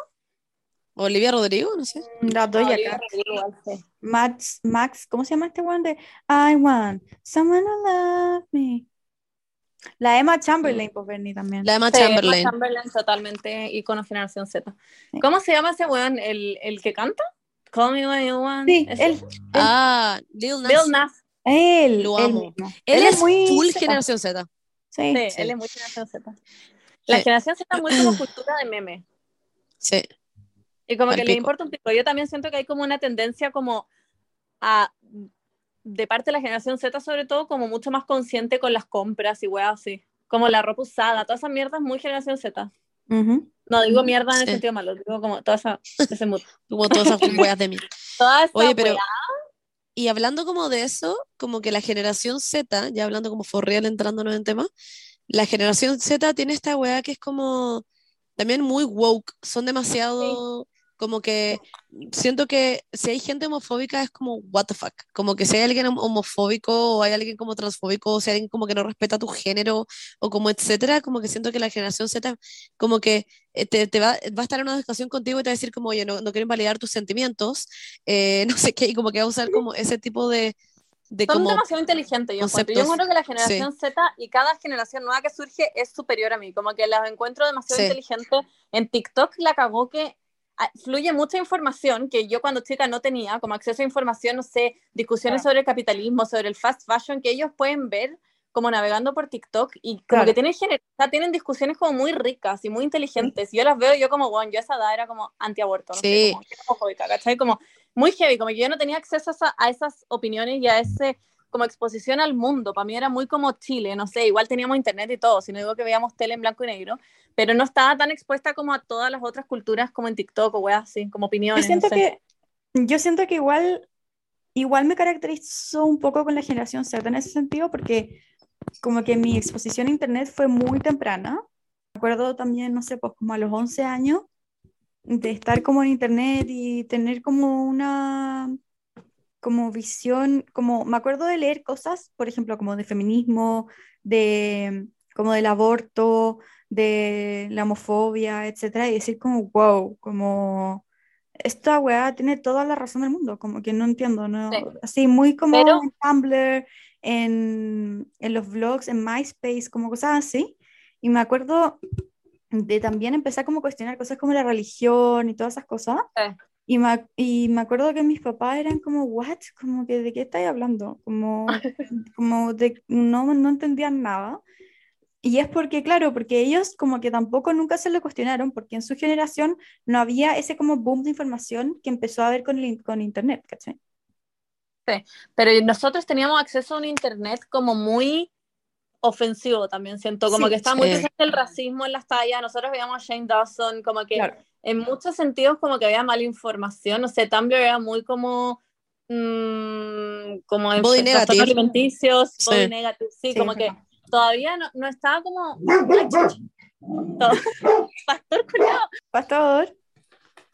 Olivia Rodrigo, no sé. La igual, sí. Max, Max, ¿cómo se llama este one de I want someone to love me? La Emma Chamberlain, pues Bernie también. La Emma Sí, Emma Chamberlain. Chamberlain, totalmente icono generación Z. Sí. ¿Cómo se llama ese weón? ¿El, el que canta? Call me when you want. Sí, él, Ah, Lil Nas. Bill Nas. él, Lo él amo. mismo. Él, Él es es muy full Z. generación Z. Sí. Sí, Sí. él es muy generación Z. La Sí. generación Z es muy como cultura de meme. Sí. Y como que le importa un pico. Yo también siento que hay como una tendencia como a, de parte de la generación Z sobre todo, como mucho más consciente con las compras y weas así. Como la ropa usada, toda esa mierda es muy generación Z. No digo mierda en el sentido malo, digo como toda esa, ese mood. Como todas esas weas de mí. Oye, pero. Y hablando como de eso, como que la generación Z, ya hablando como for real, entrándonos en tema, la generación Z tiene esta wea que es como también muy woke. Son demasiado. Como que siento que si hay gente homofóbica es como, what the fuck. Como que si hay alguien hom- homofóbico o hay alguien como transfóbico o si hay alguien como que no respeta tu género o como etcétera, como que siento que la generación Z como que eh, te, te va, va a estar en una discusión contigo y te va a decir como, oye, no, no quiero invalidar tus sentimientos, eh, no sé qué, y como que va a usar como ese tipo de, de Son como, demasiado inteligentes, yo encuentro. Yo encuentro que la generación Z y cada generación nueva que surge es superior a mí. Como que las encuentro demasiado Sí. inteligentes. En TikTok la cagó que fluye mucha información que yo cuando chica no tenía, como acceso a información, no sé, discusiones Claro. sobre el capitalismo, sobre el fast fashion, que ellos pueden ver como navegando por TikTok y como Claro. que tienen, tienen discusiones como muy ricas y muy inteligentes. Y yo las veo y yo como, bueno, yo a esa edad era como antiaborto, no Sí. sé, como. Como muy heavy, como que yo no tenía acceso a, esa- a esas opiniones y a ese como exposición al mundo. Para mí era muy como Chile, no sé, igual teníamos internet y todo, si no digo que veíamos tele en blanco y negro, pero no estaba tan expuesta como a todas las otras culturas como en TikTok o weas así, como Yo opiniones. siento no sé. que, yo siento que igual, igual me caracterizo un poco con la generación Z en ese sentido, porque como que mi exposición a internet fue muy temprana. Me acuerdo también, no sé, pues como a los 11 años, de estar como en internet y tener como una como visión, como me acuerdo de leer cosas, por ejemplo, como de feminismo, de como del aborto, de la homofobia, etcétera, y decir como, wow, como esta weá tiene toda la razón del mundo, como que no entiendo, ¿no? Sí. Así, muy como Pero- en Tumblr, en, en los vlogs, en MySpace, como cosas así. Y me acuerdo de también empezar como a cuestionar cosas como la religión y todas esas cosas. Sí. Y me, y me acuerdo que mis papás eran como, ¿what? Como que, ¿de qué estáis hablando? Como, como de, no, no entendían nada. Y es porque, claro, porque ellos como que tampoco nunca se lo cuestionaron, porque en su generación no había ese como boom de información que empezó a haber con, el, con Internet, ¿cachai? Pero nosotros teníamos acceso a un internet como muy ofensivo también, siento, como Sí, que estaba muy presente el racismo en las tallas, nosotros veíamos a Shane Dawson, como que Claro. en muchos sentidos como que había mala información, no sé, Tumblr era muy como... mm, como en alimenticios, Sí. body negative, sí, Sí, como que verdad. todavía no, no estaba como... Pastor culiao. Pastor,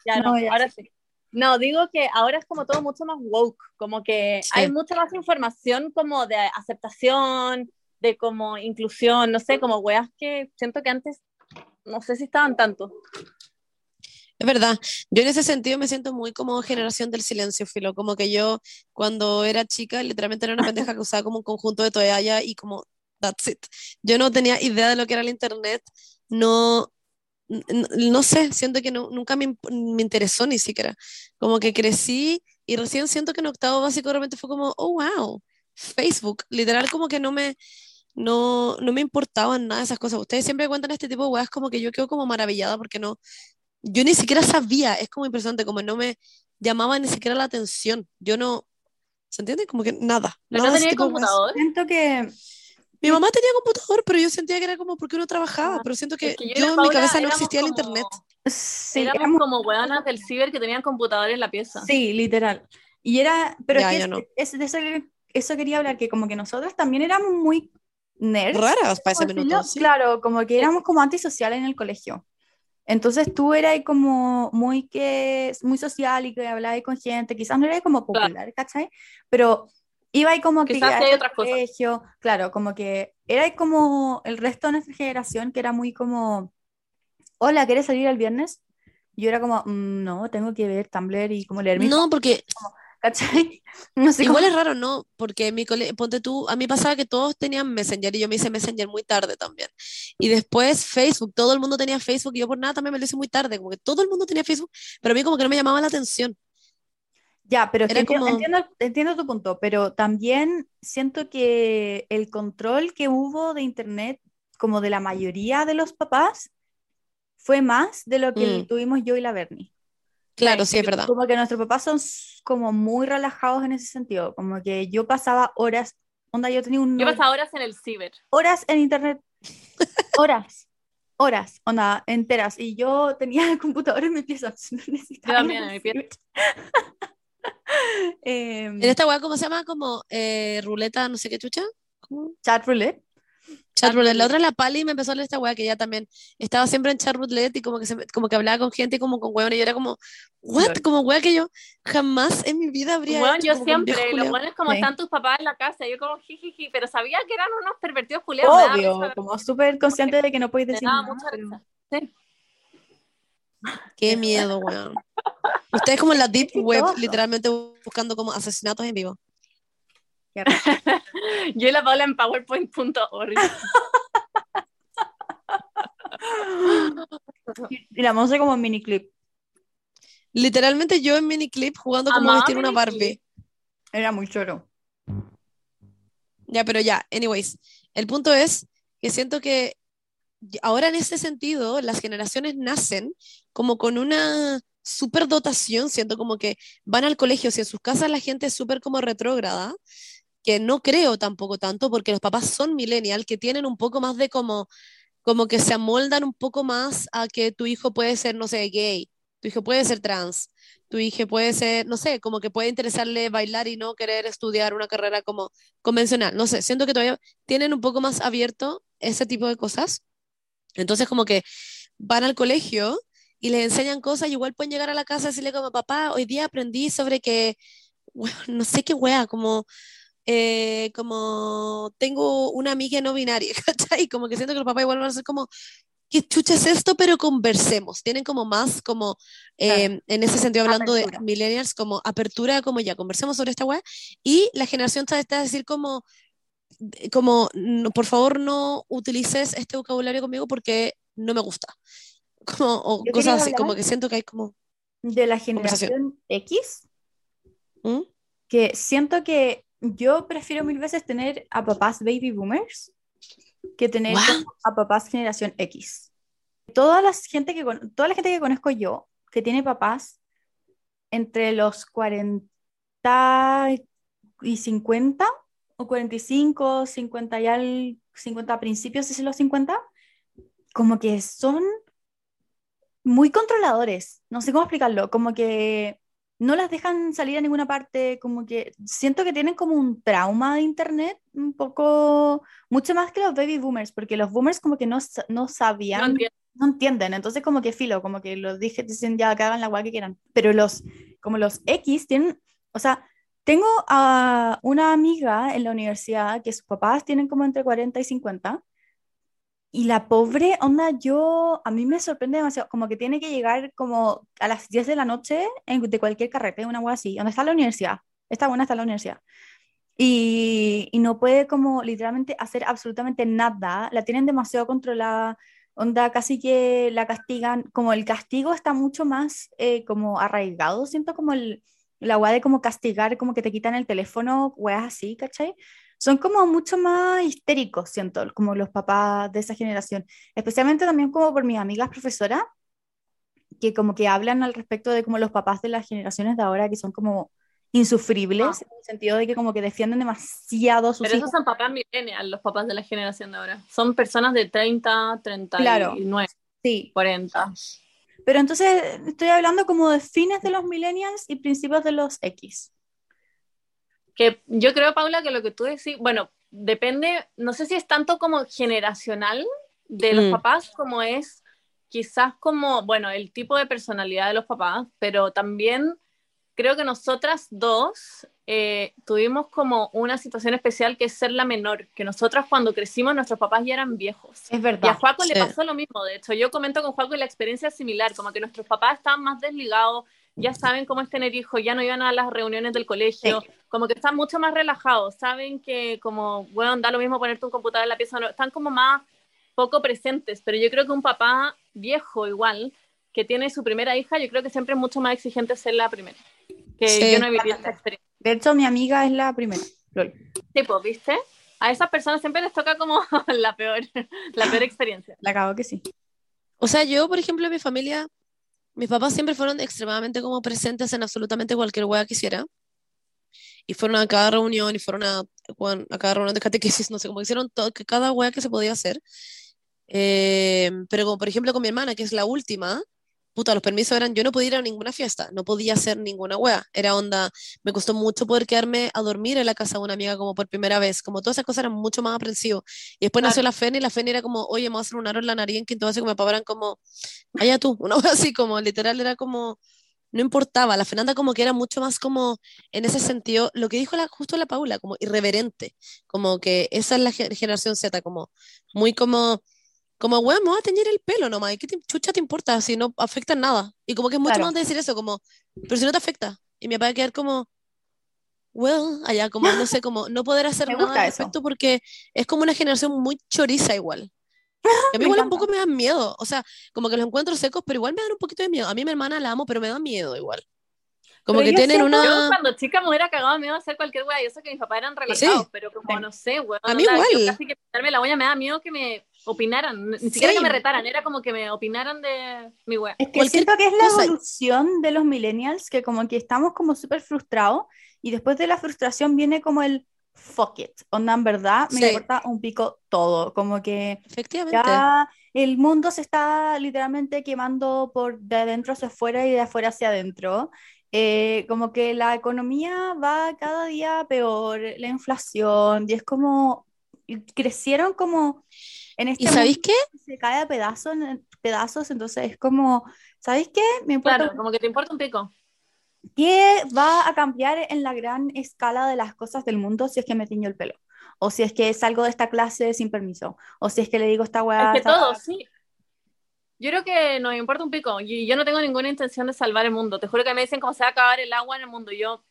Ya no, No, ya ahora sí. No, digo que ahora es como todo mucho más woke, como que hay mucha más información como de aceptación, de como inclusión, no sé, como weas que siento que antes no sé si estaban tanto. Es verdad, yo en ese sentido me siento muy como generación del silencio, Filo, como que yo cuando era chica literalmente era una pendeja que usaba como un conjunto de toalla y como that's it. Yo no tenía idea de lo que era el internet, no, n- n- no sé, siento que no- nunca me, me interesó ni siquiera, como que crecí y recién siento que en octavo básico de repente fue como, oh wow, Facebook, literal como que no me, no, no me importaban nada de esas cosas. Ustedes siempre cuentan este tipo de weas como que yo quedo como maravillada porque no, yo ni siquiera sabía, es como impresionante, como no me llamaba ni siquiera la atención. Yo no, ¿se entiende? Como que nada. Pero nada no tenía computador. siento que Mi mamá tenía computador, pero yo sentía que era como porque uno trabajaba, Ah, pero siento que Es que yo, y la en mi cabeza no existía el como- internet. sí, éramos éramos- como weonas del ciber que tenían computador en la pieza. sí, literal. Y era, pero Ya, es que yo es- no. es de eso, eso quería hablar, que como que nosotros también éramos muy nerds. Raras para ese minuto. sí. Claro, como que éramos como antisociales en el colegio. Entonces tú eras como muy que muy social y que hablabas con gente, quizás no eras como popular, ¿cachai? Pero iba ahí como Quizás hay del otras cosas. colegio, claro, como que era como el resto de nuestra generación que era muy como, hola, ¿quieres salir el viernes? Yo era como, "Mm, no, tengo que ver Tumblr y como leer mi No, porque ¿cachai? No sé igual cómo- es raro, ¿no? Porque mi cole, ponte tú, a mí pasaba que todos tenían Messenger y yo me hice Messenger muy tarde también. Y después Facebook, todo el mundo tenía Facebook y yo por nada también me lo hice muy tarde, como que todo el mundo tenía Facebook, pero a mí como que no me llamaba la atención. Ya, pero es que Era enti- como- entiendo, entiendo tu punto, pero también siento que el control que hubo de Internet, como de la mayoría de los papás, fue más de lo que Mm. tuvimos yo y la Bernie. Claro, sí, es verdad. Como que nuestros papás son como muy relajados en ese sentido, como que yo pasaba horas, onda, yo tenía un Yo pasaba horas en el ciber. horas en Internet, horas, horas, onda, enteras, y yo tenía el computador en mi pieza, no necesitaba Yo también, en mi pieza. Em, En esta weá, ¿cómo se llama? Como eh, ruleta, no sé qué chucha. ¿Cómo? Chat roulette. Chat Chat roulette. La otra, la Pali, me empezó a leer esta weá que ella también estaba siempre en chat roulette y como que, se, me- como que hablaba con gente y como con weón y yo era como, ¿what? Como weá que yo jamás en mi vida habría Bueno, hecho, yo siempre, los buenos como Sí. están tus papás en la casa, yo como jijiji, pero sabía que eran unos pervertidos daba Obvio, como súper consciente de que no podéis decir nada, pero-. Sí. Qué miedo, weón. Ustedes como en la deep web, literalmente buscando como asesinatos en vivo. Qué. Yo y la Paula en powerpoint.org. Y la Monse como mini clip. Literalmente yo en miniclip jugando como vestir una miniclip. Barbie. Era muy choro. Ya, pero ya, anyways, el punto es que siento que ahora en ese sentido las generaciones nacen como con una superdotación, siento como que van al colegio, si en sus casas la gente es súper como retrógrada, que no creo tampoco tanto porque los papás son millennial, que tienen un poco más de como, como que se amoldan un poco más a que tu hijo puede ser, no sé, gay, tu hijo puede ser trans, tu hijo puede ser, no sé, como que puede interesarle bailar y no querer estudiar una carrera como convencional. No sé, siento que todavía tienen un poco más abierto ese tipo de cosas. Entonces como que van al colegio y les enseñan cosas y igual pueden llegar a la casa y decirle como, papá, hoy día aprendí sobre que, bueno, no sé qué wea, como, eh, como tengo una amiga no binaria, ¿cachai? Como que siento que los papás igual van a ser como, ¿qué chucha es esto? Pero conversemos. Tienen como más, como, eh, en ese sentido, hablando Apertura. de millennials, como apertura, como ya, conversemos sobre esta weá. Y la generación está, está a decir como, como, no, por favor, no utilices este vocabulario conmigo porque no me gusta. Como, o Yo cosas así, como que siento que hay como... De la generación X, ¿Mm? que siento que yo prefiero mil veces tener a papás baby boomers que tener a papás generación X. Toda la gente que, con- toda la gente que conozco yo que tiene papás entre los 40 y 50 o 45, 50 y al 50 a principios de los 50, como que son muy controladores. No sé cómo explicarlo, como que no las dejan salir a ninguna parte, como que siento que tienen como un trauma de internet, un poco, mucho más que los baby boomers, porque los boomers como que no, no sabían, no entienden, entonces como que filo, como que los dije, dicen ya que hagan la guay que quieran, pero los, como los X tienen, o sea, tengo a una amiga en la universidad que sus papás tienen como entre 40 y 50. Y la pobre onda, yo, a mí me sorprende demasiado, como que tiene que llegar como a las 10 de la noche en- de cualquier carrete, una wea así, donde está la universidad, está buena está la universidad. Y, y no puede como literalmente hacer absolutamente nada, la tienen demasiado controlada, onda casi que la castigan, como el castigo está mucho más eh, como arraigado, siento como el, la wea de como castigar, como que te quitan el teléfono, weas así, ¿cachai? Son como mucho más histéricos, siento, como los papás de esa generación, especialmente también como por mis amigas profesoras, que como que hablan al respecto de como los papás de las generaciones de ahora, que son como insufribles, Ah. en el sentido de que como que defienden demasiado a sus Pero hijos. esos son papás millennials, los papás de la generación de ahora. Son personas de 30, 39, Claro. Sí, 40. pero entonces estoy hablando como de fines de los millennials y principios de los X. Que yo creo, Paula, que lo que tú decís, bueno, depende, no sé si es tanto como generacional de los Mm. papás como es quizás como, bueno, el tipo de personalidad de los papás, pero también creo que nosotras dos eh, tuvimos como una situación especial que es ser la menor, que nosotras cuando crecimos nuestros papás ya eran viejos. Es Y a verdad. Juaco le pasó lo mismo, de hecho, yo comento con Juaco la experiencia similar, como que nuestros papás estaban más desligados, ya saben cómo es tener hijos, ya no iban a las reuniones del colegio, como que están mucho más relajados, saben que como, bueno, da lo mismo ponerte un computador en la pieza, no, están como más poco presentes, pero yo creo que un papá viejo igual, que tiene su primera hija, yo creo que siempre es mucho más exigente ser la primera, que Sí. yo no he vivido esta experiencia. De hecho, mi amiga es la primera. Lol. Sí, pues, ¿viste? A esas personas siempre les toca como la peor, la peor experiencia. La cago que sí. O sea, yo, por ejemplo, en mi familia, mis papás siempre fueron extremadamente como presentes en absolutamente cualquier hueá que hiciera. Y fueron a cada reunión, y fueron a, a cada reunión de catequesis, no sé, como hicieron todo, que cada hueá que se podía hacer. Eh, pero como por ejemplo con mi hermana, que es la última, puta, los permisos eran, yo no podía ir a ninguna fiesta, no podía hacer ninguna hueá. Era onda, me costó mucho poder quedarme a dormir en la casa de una amiga como por primera vez, como todas esas cosas eran mucho más aprensivas. Y después nació Claro. la Feni, y la Feni era como, oye, me voy a hacer un aro en la nariz en quinto básico, me pagaran como, allá tú, una cosa así como, literal era como, no importaba, la Fernanda como que era mucho más como, en ese sentido, lo que dijo la, justo la Paula, como irreverente, como que esa es la ge- generación Z, como, muy como, como, weón, me voy a teñir el pelo nomás, ¿y qué te- chucha te importa si no afecta en nada? Y como que es mucho Claro. más de decir eso, como, pero si no te afecta, y mi papá va a quedar como, well, allá, como, no sé, como, no poder hacer Me nada al eso. respecto porque es como una generación muy choriza igual. Y a mí igual un poco me dan miedo, o sea, como que los encuentro secos, pero igual me dan un poquito de miedo. A mí mi hermana la amo, pero me da miedo igual. Como Pero que yo tienen siento- Yo una... cuando chica me hubiera cagado de miedo a hacer cualquier weá, y eso que mis papás eran relajados, pero como Sí. no sé, weón. A mí onda, yo igual. Casi que pintarme la uña me da miedo que me opinaran, ni siquiera Sí. que me retaran, era como que me opinaran de mi weá. Es que Cualquier siento que es la cosa. evolución de los millennials, que como que estamos como súper frustrados y después de la frustración viene como el fuck it, onda en verdad me Sí. importa un pico todo, como que Efectivamente. ya el mundo se está literalmente quemando por de adentro hacia afuera y de afuera hacia adentro. Eh, como que la economía va cada día peor, la inflación, y es como crecieron como en este ¿Y sabéis qué? que se cae a pedazos, pedazos, entonces es como, ¿sabéis qué? Me importa Claro, como que te importa un pico. ¿Qué va a cambiar en la gran escala de las cosas del mundo si es que me tiño el pelo? O si es que salgo de esta clase sin permiso. O si es que le digo esta weá. Es que todo, sí. Yo creo que nos importa un pico. Y yo no tengo ninguna intención de salvar el mundo. Te juro que me dicen cómo se va a acabar el agua en el mundo. Y yo,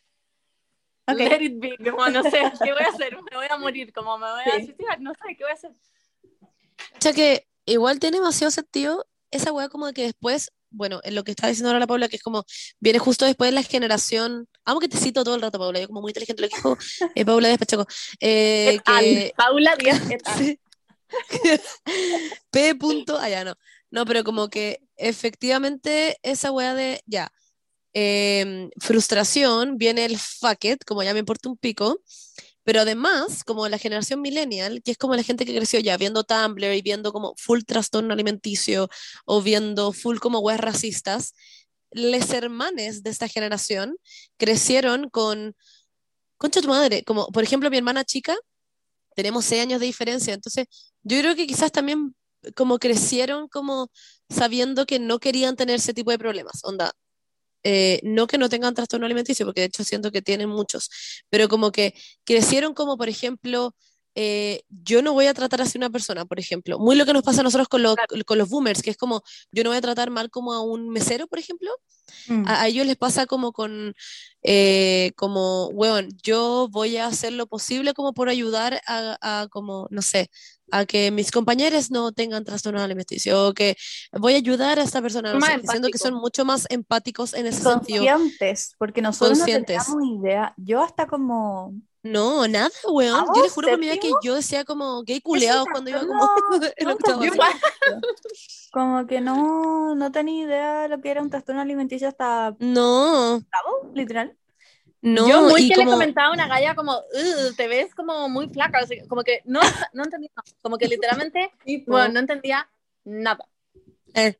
let it be. Como no sé, ¿qué voy a hacer? Me voy a morir. Como me voy a suicidar. No sé, ¿qué voy a hacer? O sea que igual tiene demasiado sentido esa weá como de que después, bueno, en lo que está diciendo ahora la Paula, que es como, viene justo después de la generación, amo que te cito todo el rato, Paula, yo como muy inteligente lo que dijo eh, Paula Despachaco, eh, ¿Qué tal? que Paula Díaz, ¿qué tal? Sí. P. Punto, allá no. No, pero como que efectivamente esa weá de, ya, em, frustración, viene el fuck it, como ya me importa un pico, pero además, como la generación millennial, que es como la gente que creció ya viendo Tumblr y viendo como full trastorno alimenticio o viendo full como weas racistas, les hermanes de esta generación crecieron con, concha tu madre, como por ejemplo mi hermana chica, tenemos seis años de diferencia, entonces yo creo que quizás también como crecieron como sabiendo que no querían tener ese tipo de problemas, onda, eh, no que no tengan trastorno alimenticio, porque de hecho siento que tienen muchos, pero como que crecieron como, por ejemplo, eh, yo no voy a tratar así a una persona, por ejemplo, muy lo que nos pasa a nosotros con, los con los boomers, que es como, yo no voy a tratar mal como a un mesero, por ejemplo, Mm. a, a ellos les pasa como con, eh, como, weón, yo voy a hacer lo posible como por ayudar a, a como, no sé, a que mis compañeros no tengan trastorno alimenticio, o que voy a ayudar a esta persona, no sé, siento que son mucho más empáticos en ese sentido. Conscientes, porque nosotros Conscientes. no teníamos idea. Yo hasta como... No, nada, weón. ¿Vamos, Yo les juro por mi vida que yo decía como gay culeados cuando iba como No. Como que no, no tenía idea de lo que era un trastorno alimenticio hasta No, octavo, literal. no, yo muy y que le como, comentaba a una galla como, "Ugh, te ves como muy flaca, o sea, como que no, no entendía, nada. como que literalmente, bueno, no entendía nada. eh,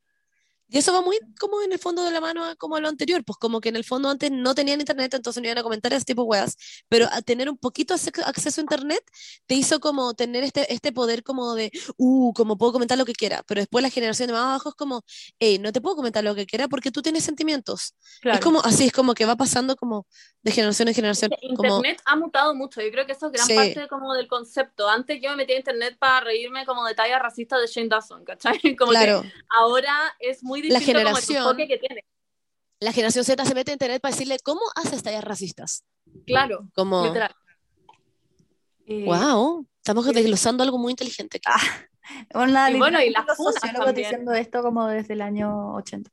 y eso va muy como en el fondo de la mano a como a lo anterior, pues como que en el fondo antes no tenían internet, entonces no iban a comentar ese tipo de weas, pero a tener un poquito acceso a internet te hizo como tener este, este poder como de, uh, como puedo comentar lo que quiera, pero después la generación de más abajo es como, hey, no te puedo comentar lo que quiera porque tú tienes sentimientos. Es como así, es como que va pasando como de generación en generación, como, Internet ha mutado mucho, yo creo que eso es gran Sí. parte como del concepto. Antes yo me metía a internet para reírme como de talla racista de Shane Dawson, ¿cachai? Como claro. que ahora es muy La distinto como el generación- enfoque que tiene. la generación Z se mete a internet para decirle cómo haces tallas racistas. Claro, Como, literal. Y- wow, estamos desglosando algo muy inteligente. Bueno, nada, Y bueno, y las funas diciendo esto como desde el año 80.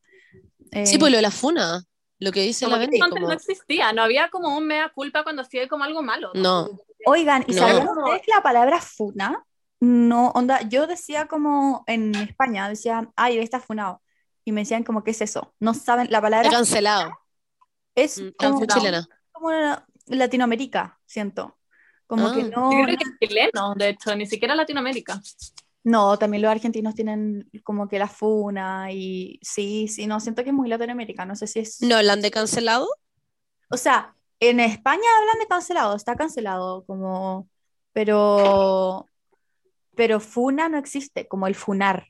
Sí, Eh, pues lo de la funa, lo que dice Como la eso antes como, no existía, no había como un mea culpa cuando hacía como algo malo. no, Oigan, ¿y No. saben ustedes la palabra funa? No, onda, yo decía como en España, decía, ay, está funado. Y me decían como, ¿qué es eso? No saben, la está palabra cancelado. es Mm, como, como Latinoamérica, siento. Como que Ah. no, Yo creo que es chileno, de hecho, ni siquiera Latinoamérica. no, también los argentinos tienen como que la funa y sí, sí, no, siento que es muy Latinoamérica, no sé si es... ¿No hablan de cancelado? O sea, en España hablan de cancelado, está cancelado, como, pero, pero funa no existe, como el funar.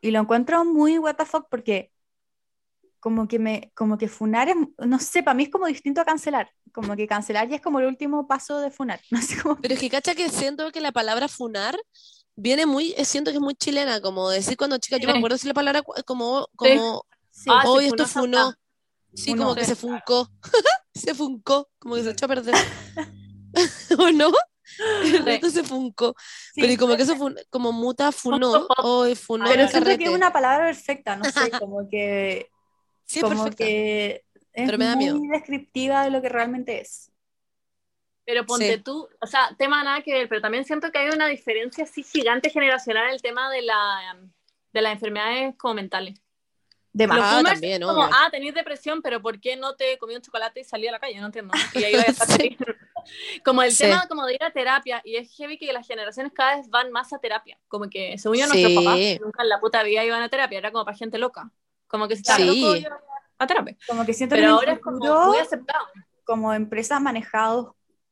Y lo encuentro muy what the fuck porque como que me, como que funar es, no sé, para mí es como distinto a cancelar, como que cancelar ya es como el último paso de funar, no sé cómo. Pero es que cacha que siento que la palabra funar viene muy, siento que es muy chilena, como decir cuando chica, yo me Sí. acuerdo decir la palabra como, como, Sí, Ah, hoy esto funó. Sí, Funó. como que Sí. se funcó. se funcó, como que se echó a perder. ¿O no? Esto se funcó. sí, Pero y como que eso fue como muta funó, hoy funó pero el siento que es una palabra perfecta, no sé, como que, Sí, es como perfecta. que es Pero me da muy descriptiva de lo que realmente es. Pero ponte Sí. tú, o sea, tema nada que ver, pero también siento que hay una diferencia así gigante generacional en el tema de, la, de las enfermedades como mentales. De más. Ah, también, como, obvio. ah, tenéis depresión, pero ¿por qué no te comí un chocolate y salí a la calle? No entiendo. Y ahí iba a estar Sí. Como el Sí. tema como de ir a terapia, y es heavy que las generaciones cada vez van más a terapia. Como que, según yo, Sí. nuestros papás nunca en la puta vida iban a terapia, era como para gente loca. Como que estás Sí. loco, iba a terapia. Como que siento Pero que ahora es como futuro, muy aceptado. como empresas manejados,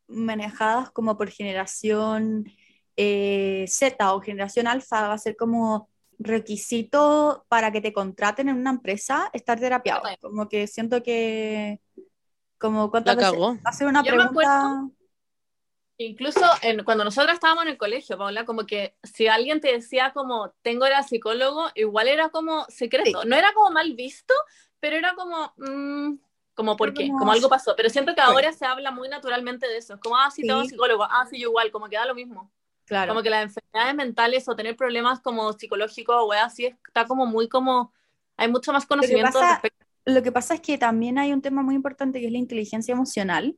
manejadas como por generación eh, Z o generación alfa, va a ser como requisito para que te contraten en una empresa estar terapiado. Como que siento que, como cuántas La veces hacer una Yo me pregunta. Incluso en, cuando nosotros estábamos en el colegio, Paula, como que si alguien te decía como tengo era psicólogo, igual era como secreto. No era como mal visto, pero era como, mm, como por qué, como- algo pasó. Pero siento que ahora se habla muy naturalmente de eso. Es como, ah, sí, tengo Sí. psicólogo, ah, sí, yo igual, como que da lo mismo. Claro. Como que las enfermedades mentales o tener problemas como psicológicos o weas así, está como muy como, hay mucho más conocimiento pasa- al respecto. Lo que pasa es que también hay un tema muy importante que es la inteligencia emocional,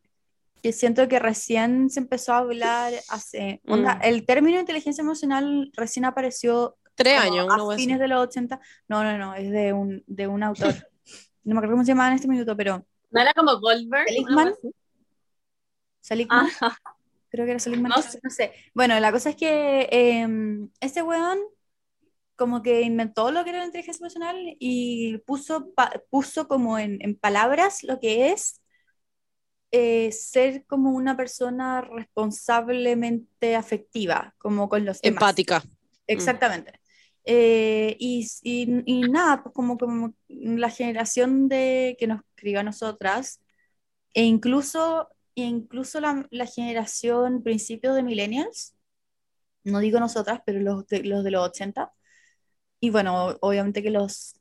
que siento que recién se empezó a hablar hace... onda, Mm. el término inteligencia emocional recién apareció Tres años, a fines de los 80. No, no, no, es de un, de un autor. No me acuerdo cómo se llamaba en este minuto, pero ¿No era como Goldberg? Seligman. Seligman, creo que era Seligman, No no, sé. sé. Bueno, la cosa es que eh, ese weón como que inventó lo que era la inteligencia emocional y puso, pa- puso como en, en palabras lo que es eh, ser como una persona responsablemente afectiva, como con los demás. Empática. Exactamente. Eh, y, y- y nada, pues como, como la generación de, que nos crió a nosotras, e incluso, e incluso la, la generación principios de millennials, no digo nosotras, pero los de, los de los 80, y bueno, obviamente que los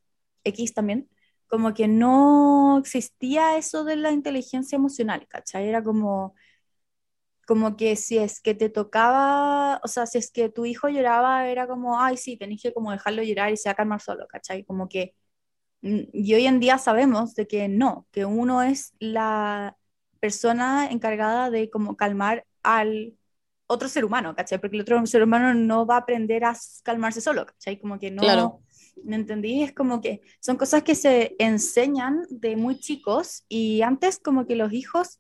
X también, como que no existía eso de la inteligencia emocional, ¿cachai? Era como como que si es que te tocaba, o sea, si es que tu hijo lloraba, era como, ay, sí, tenés que como dejarlo llorar y se va a calmar solo, ¿cachai? Como que, mm, y hoy en día sabemos de que no, que uno es la persona encargada de como calmar al otro ser humano, ¿cachai? Porque el otro ser humano no va a aprender a calmarse solo, ¿cachai? Como que no, Claro. ¿me entendí? Es como que son cosas que se enseñan de muy chicos y antes como que los hijos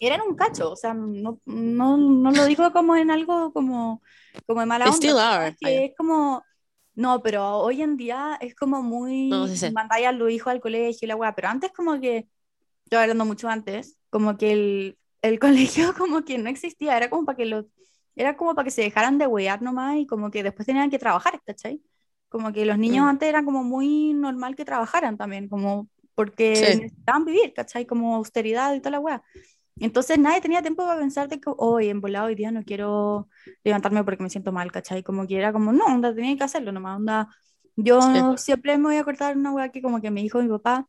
eran un cacho, o sea, no, no, no lo digo como en algo como, como de mala onda, are. que es como, no, pero hoy en día es como muy, No, sí sé. mandáis a los hijos al colegio y la weá, pero antes como que, yo hablando mucho antes, como que el, el colegio como que no existía, era como para que los, era como para que se dejaran de wear nomás y como que después tenían que trabajar, ¿cachai? Como que los niños Mm. antes era como muy normal que trabajaran también, como porque Sí. necesitaban vivir, ¿cachai? Como austeridad y toda la weá. Entonces nadie tenía tiempo para pensar de que hoy en volado hoy día no quiero levantarme porque me siento mal, ¿cachai? Como que era como, no, onda, tenía que hacerlo nomás, onda. Yo Sí. siempre me voy a acordar una weá que como que me dijo mi papá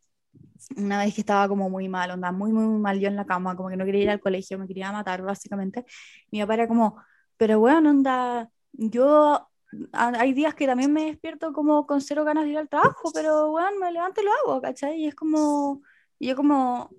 una vez que estaba como muy mal, onda, muy, muy, muy mal yo en la cama, como que no quería ir al colegio, me quería matar básicamente. Mi papá era como, pero bueno, onda, yo hay días que también me despierto como con cero ganas de ir al trabajo, pero bueno, me levanto y lo hago, ¿cachai? Y es como, y yo como,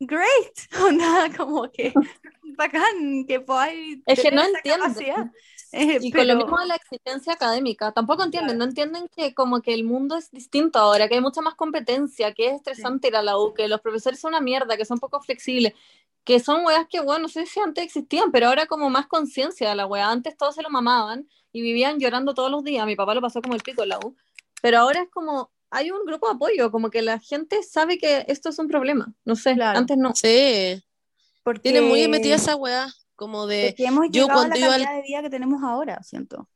great, onda, como que bacán que podáis Es que no entienden. Eh, Y con lo pero- mismo de la exigencia académica, tampoco entienden, Claro. no entienden que como que el mundo es distinto ahora, que hay mucha más competencia, que es estresante ir a la U, que los profesores son una mierda, que son poco flexibles, que son weas que, bueno, no sé si antes existían, pero ahora como más conciencia de la wea. Antes todos se lo mamaban y vivían llorando todos los días, mi papá lo pasó como el pico en la U, pero ahora es como, hay un grupo de apoyo, como que la gente sabe que esto es un problema, no sé, Claro. antes no. Sí. porque, Tiene muy metida esa weá, como de... porque hemos yo llegado a cuando la iba al- calidad de vida que tenemos ahora, siento.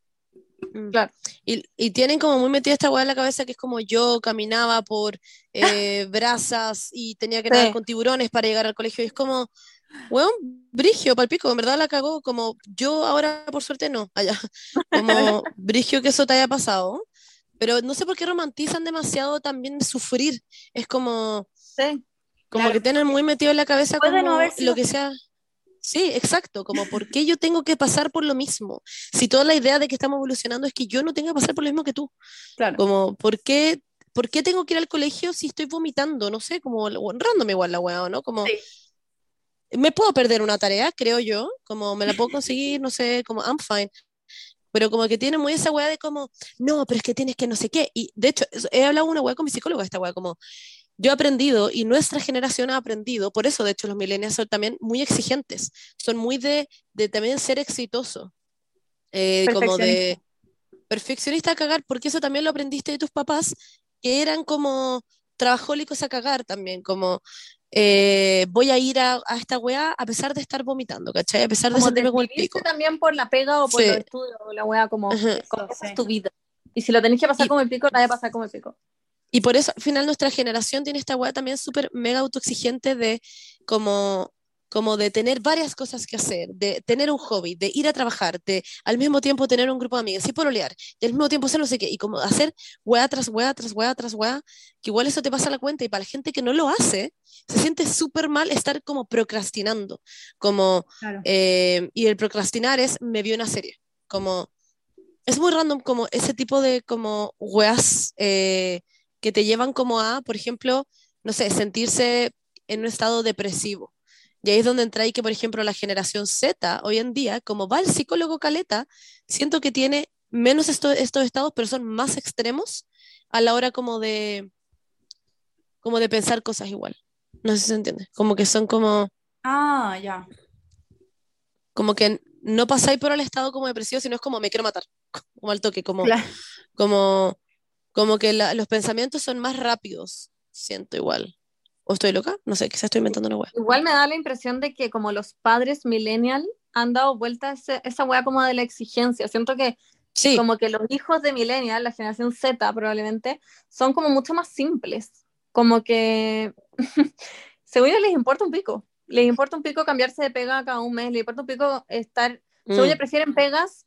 Mm. Claro. Y, y tienen como muy metida esta weá en la cabeza que es como yo caminaba por eh, brasas y tenía que nadar Sí. con tiburones para llegar al colegio. Y es como, weón, brigio, palpico, en verdad la cagó. Como yo ahora, por suerte, no, allá. Como brigio que eso te haya pasado. Pero no sé por qué romantizan demasiado también sufrir. Es como, Sí. como Claro. que tienen muy metido en la cabeza no como lo que sea. Sí, exacto, como por qué yo tengo que pasar por lo mismo. Si toda la idea de que estamos evolucionando es que yo no tenga que pasar por lo mismo que tú. Claro. Como, ¿por qué, por qué tengo que ir al colegio si estoy vomitando? No sé, como o random igual la weá, ¿no? Como, Sí. me puedo perder una tarea, creo yo, como me la puedo conseguir, no sé, como I'm fine. Pero como que tiene muy esa weá de como, no, pero es que tienes que no sé qué. Y de hecho, he hablado una weá con mi psicóloga, esta weá, como, yo he aprendido y nuestra generación ha aprendido, por eso de hecho los millennials son también muy exigentes, son muy de, de también ser exitoso, eh, como de perfeccionista a cagar, porque eso también lo aprendiste de tus papás, que eran como trabajólicos a cagar también, como eh, voy a ir a, a esta weá a pesar de estar vomitando, ¿cachai? A pesar de Como sentirme como el pico. también por la pega o por Sí. los estudios la wea como, Ajá. es tu vida. Y si lo tenéis que pasar Y- como el pico, la de pasar como el pico. Y por eso al final nuestra generación tiene esta weá también súper mega autoexigente de como, como de tener varias cosas que hacer, de tener un hobby, de ir a trabajar, de al mismo tiempo tener un grupo de amigas y pololear, y al mismo tiempo hacer no sé qué, y como hacer weá tras weá, tras weá, tras weá, que igual eso te pasa la cuenta y para la gente que no lo hace, se siente súper mal estar como procrastinando, como, Claro. eh, y el procrastinar es me vi una serie, como, es muy random como ese tipo de como weas eh, que te llevan como a, por ejemplo, no sé, sentirse en un estado depresivo. Y ahí es donde entra ahí que, por ejemplo, la generación Z hoy en día, como va el psicólogo Caleta, siento que tiene menos esto- estos estados, pero son más extremos a la hora como de, como de pensar cosas igual. No sé si se entiende. Como que son como, Ah, ya. como que no pasáis por el estado como depresivo, sino es como me quiero matar, como al toque, como, Claro. como, como que la- los pensamientos son más rápidos, siento igual. ¿O estoy loca? No sé, quizás estoy inventando una wea. Igual me da la impresión de que como los padres millennial han dado vuelta a ese- esa wea como de la exigencia. Siento que Sí, como que los hijos de millennial, la generación Z probablemente, son como mucho más simples. Como que, según les importa un pico. Les importa un pico cambiarse de pega cada un mes, les importa un pico estar, según mm, prefieren pegas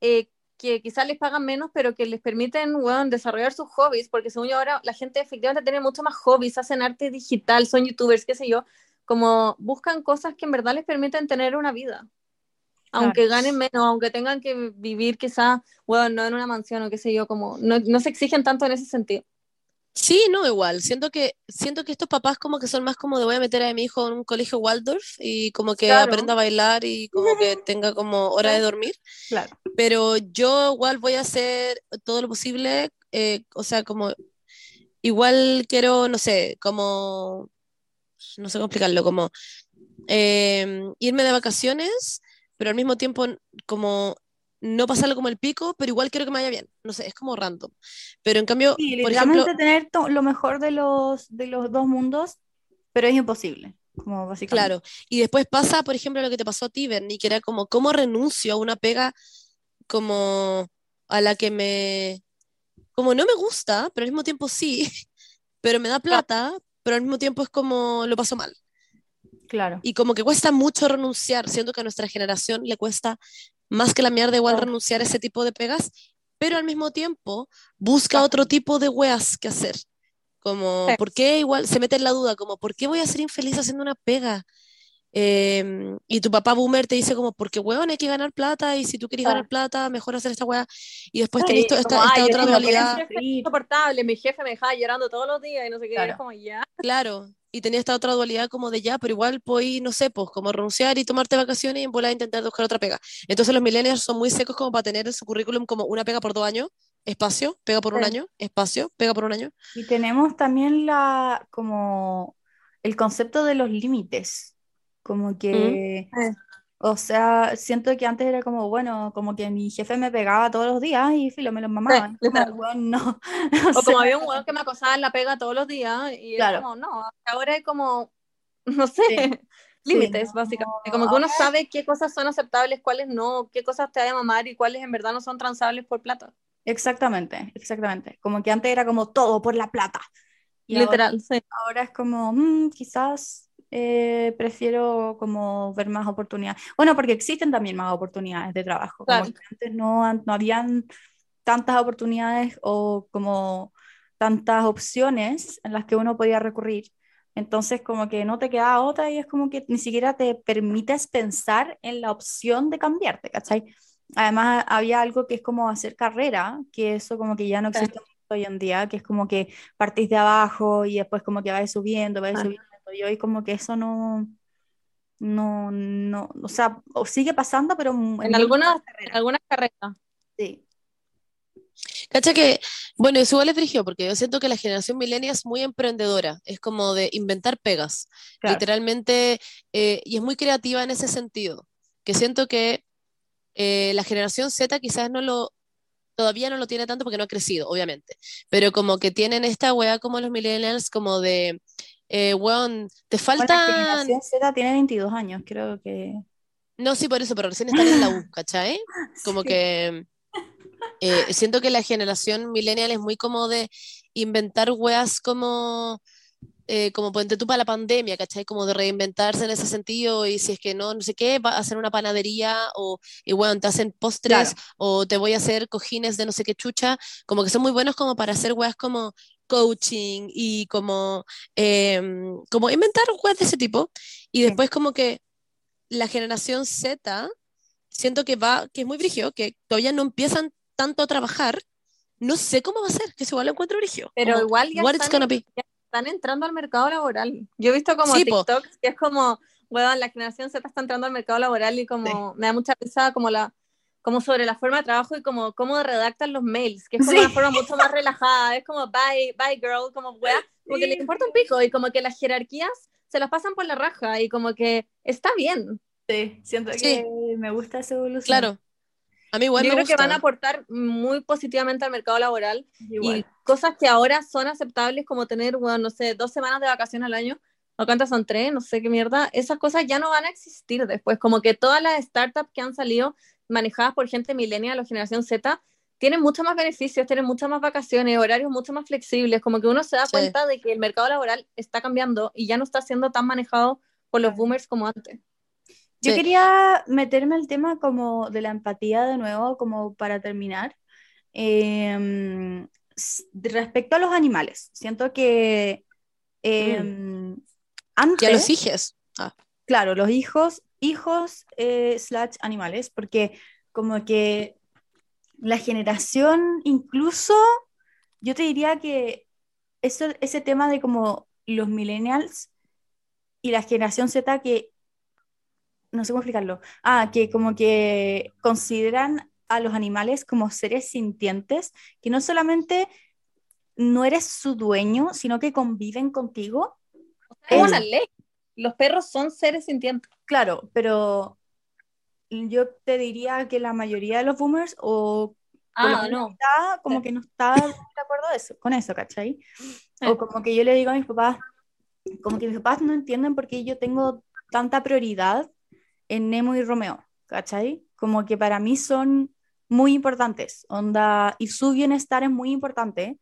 eh, que quizás les pagan menos, pero que les permiten, weón, desarrollar sus hobbies, porque según yo ahora la gente efectivamente tiene mucho más hobbies, hacen arte digital, son youtubers, qué sé yo, como buscan cosas que en verdad les permiten tener una vida. Aunque ganen menos, aunque tengan que vivir quizás, bueno, no en una mansión o qué sé yo, como no, no se exigen tanto en ese sentido. Sí, no, igual. Siento que, siento que estos papás como que son más como de voy a meter a mi hijo en un colegio Waldorf y como que Claro. aprenda a bailar y como que tenga como hora de dormir. Claro. Pero yo igual voy a hacer todo lo posible, eh, o sea, como igual quiero, no sé, como, no sé cómo explicarlo, como eh, irme de vacaciones, pero al mismo tiempo como no pasarlo como el pico, pero igual quiero que me vaya bien. No sé, es como random. Pero en cambio, Sí, por ejemplo, literalmente tener lo mejor de los, de los dos mundos, pero es imposible, como básicamente. Claro, y después pasa, por ejemplo, lo que te pasó a ti, Bernie, que era como, ¿cómo renuncio a una pega como a la que me, como no me gusta, pero al mismo tiempo sí, pero me da plata, pero al mismo tiempo es como lo paso mal. Claro. Y como que cuesta mucho renunciar, siento que a nuestra generación le cuesta más que la mierda igual renunciar a ese tipo de pegas, pero al mismo tiempo busca otro tipo de weas que hacer. Como, Sí. ¿por qué igual se mete en la duda? Como, ¿por qué voy a ser infeliz haciendo una pega? Em, y tu papá boomer te dice como, porque weón hay que ganar plata y si tú quieres Claro. ganar plata, mejor hacer esta wea. Y después Sí, tenés como, esta, esta "Ay, otra dualidad. jefe insoportable, mi jefe me dejaba llorando todos los días y no sé qué, Claro. es como ya. Claro, y tenía esta otra dualidad como de ya, pero igual podí, no sé, pues como renunciar y tomarte vacaciones y en volar a intentar buscar otra pega. Entonces los millennials son muy secos como para tener en su currículum como una pega por dos años, espacio, pega por un año, espacio, pega por un año. Y tenemos también la, como, el concepto de los límites, como que, Eh. O sea, siento que antes era como, bueno, como que mi jefe me pegaba todos los días y filo, me los mamaba. Sí, como, weón, no. O O como sea, había un weón que me acosaba en la pega todos los días y Claro. es como, no, ahora es como, no sé, Sí. límites no, básicamente. Como que uno sabe qué cosas son aceptables, cuáles no, qué cosas te van a mamar y cuáles en verdad no son transables por plata. Exactamente, exactamente. Como que antes era como todo por la plata. Y ahora- Literal, sí. ahora es como, "Mm, quizás eh, prefiero como ver más oportunidades. Bueno, porque existen también más oportunidades de trabajo. Como Claro. que antes no, no habían tantas oportunidades o como tantas opciones en las que uno podía recurrir. Entonces, como que no te queda otra y es como que ni siquiera te permites pensar en la opción de cambiarte, ¿cachai? Además, había algo que es como hacer carrera, que eso como que ya no Sí. existe mucho hoy en día, que es como que partís de abajo y después como que vais subiendo, vais Ah. subiendo. Y hoy como que eso no, no, no, o sea, o sigue pasando, pero en En algunas, carreras. algunas carreras. Sí, Cacha que, bueno, eso igual es frigio, porque yo siento que la generación millennial es muy emprendedora, es como de inventar pegas, claro. literalmente, eh, y es muy creativa en ese sentido, que siento que eh, la generación Z quizás no lo, todavía no lo tiene tanto porque no ha crecido, obviamente, pero como que tienen esta weá como los millennials, como de, eh, weón, te faltan, Z tiene 22 años, creo que. no, sí, por eso, pero recién están en la U, ¿cachai? Como Sí. que, Eh, siento que la generación millennial es muy como de inventar weas como, eh, como ponte tú para la pandemia, ¿cachai? Como de reinventarse en ese sentido y si es que no, no sé qué, va a hacer una panadería o, y bueno, te hacen postres Claro. o te voy a hacer cojines de no sé qué chucha, como que son muy buenos como para hacer weas como coaching y como, em, como inventar weas de ese tipo y después como que la generación Z siento que va, que es muy brigio, que todavía no empiezan tanto a trabajar, no sé cómo va a ser, que eso igual lo encuentro brigio. Pero como, igual ya están, ya entrando al mercado laboral. Yo he visto como Sí, po. TikToks que es como, weón, la generación Z está entrando al mercado laboral y como me da mucha risa como la como sobre la forma de trabajo y como cómo redactan los mails, que es como Sí. una forma mucho más relajada, es como bye, bye girl, como weá, como que les importa un pico y como que las jerarquías se las pasan por la raja y como que está bien. Sí, siento Sí. que me gusta esa evolución. Claro. A mí igual Yo me creo que gusta. van a aportar muy positivamente al mercado laboral Igual. y cosas que ahora son aceptables como tener, bueno, no sé, dos semanas de vacaciones al año, o cuántas son tres, no sé qué mierda, esas cosas ya no van a existir después, como que todas las startups que han salido manejadas por gente millennial o generación Z tienen muchos más beneficios, tienen muchas más vacaciones, horarios mucho más flexibles, como que uno se da Sí. cuenta de que el mercado laboral está cambiando y ya no está siendo tan manejado por los boomers como antes. Yo Sí. quería meterme al tema como de la empatía de nuevo, como para terminar. Em, respecto a los animales, siento que em, Y a los antes, hijes. Ah, claro, los hijos, hijos eh, slash animales, porque como que la generación, incluso, yo te diría que eso, ese tema de como los millennials y la generación Z que no sé cómo explicarlo. Ah, que como que consideran a los animales como seres sintientes, que no solamente no eres su dueño, sino que conviven contigo. Es una ley. Los perros son seres sintientes. Claro, pero yo te diría que la mayoría de los boomers o Ah, no. está como que no está de acuerdo de eso, con eso, ¿cachai? O como que yo le digo a mis papás, como que mis papás no entienden por qué yo tengo tanta prioridad en Nemo y Romeo, ¿cachai? Como que para mí son muy importantes, onda, y su bienestar es muy importante,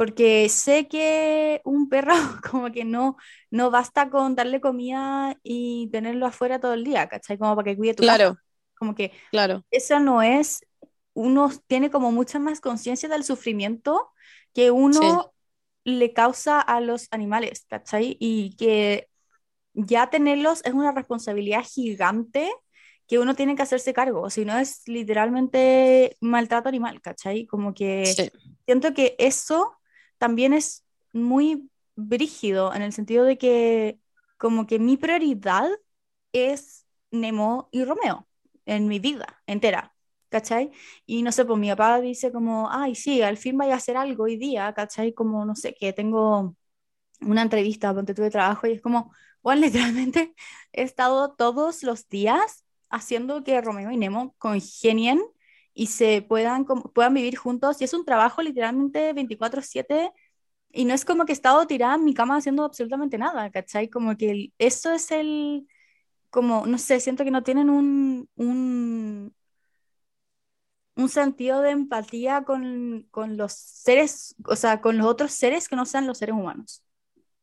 porque sé que un perro como que no, no basta con darle comida y tenerlo afuera todo el día, ¿cachai? Como para que cuide tu casa. claro, Como que claro. eso no es, uno tiene como mucha más conciencia del sufrimiento que uno le causa a los animales, ¿cachai? Y que ya tenerlos es una responsabilidad gigante que uno tiene que hacerse cargo, si no es literalmente maltrato animal, ¿cachai? Como que Sí. siento que eso también es muy brígido en el sentido de que como que mi prioridad es Nemo y Romeo en mi vida entera, ¿cachai? Y no sé, pues mi papá dice como, ay, sí, al fin vaya a hacer algo hoy día, ¿cachai? Como, no sé, que tengo una entrevista, ponte tú de trabajo y es como, bueno, literalmente he estado todos los días haciendo que Romeo y Nemo congenien y se puedan, puedan vivir juntos y es un trabajo literalmente 24/7 y no es como que he estado tirada en mi cama haciendo absolutamente nada, ¿cachai? Como que el- eso es el, como, no sé, siento que no tienen un, un, un sentido de empatía con, con los seres, o sea, con los otros seres que no sean los seres humanos.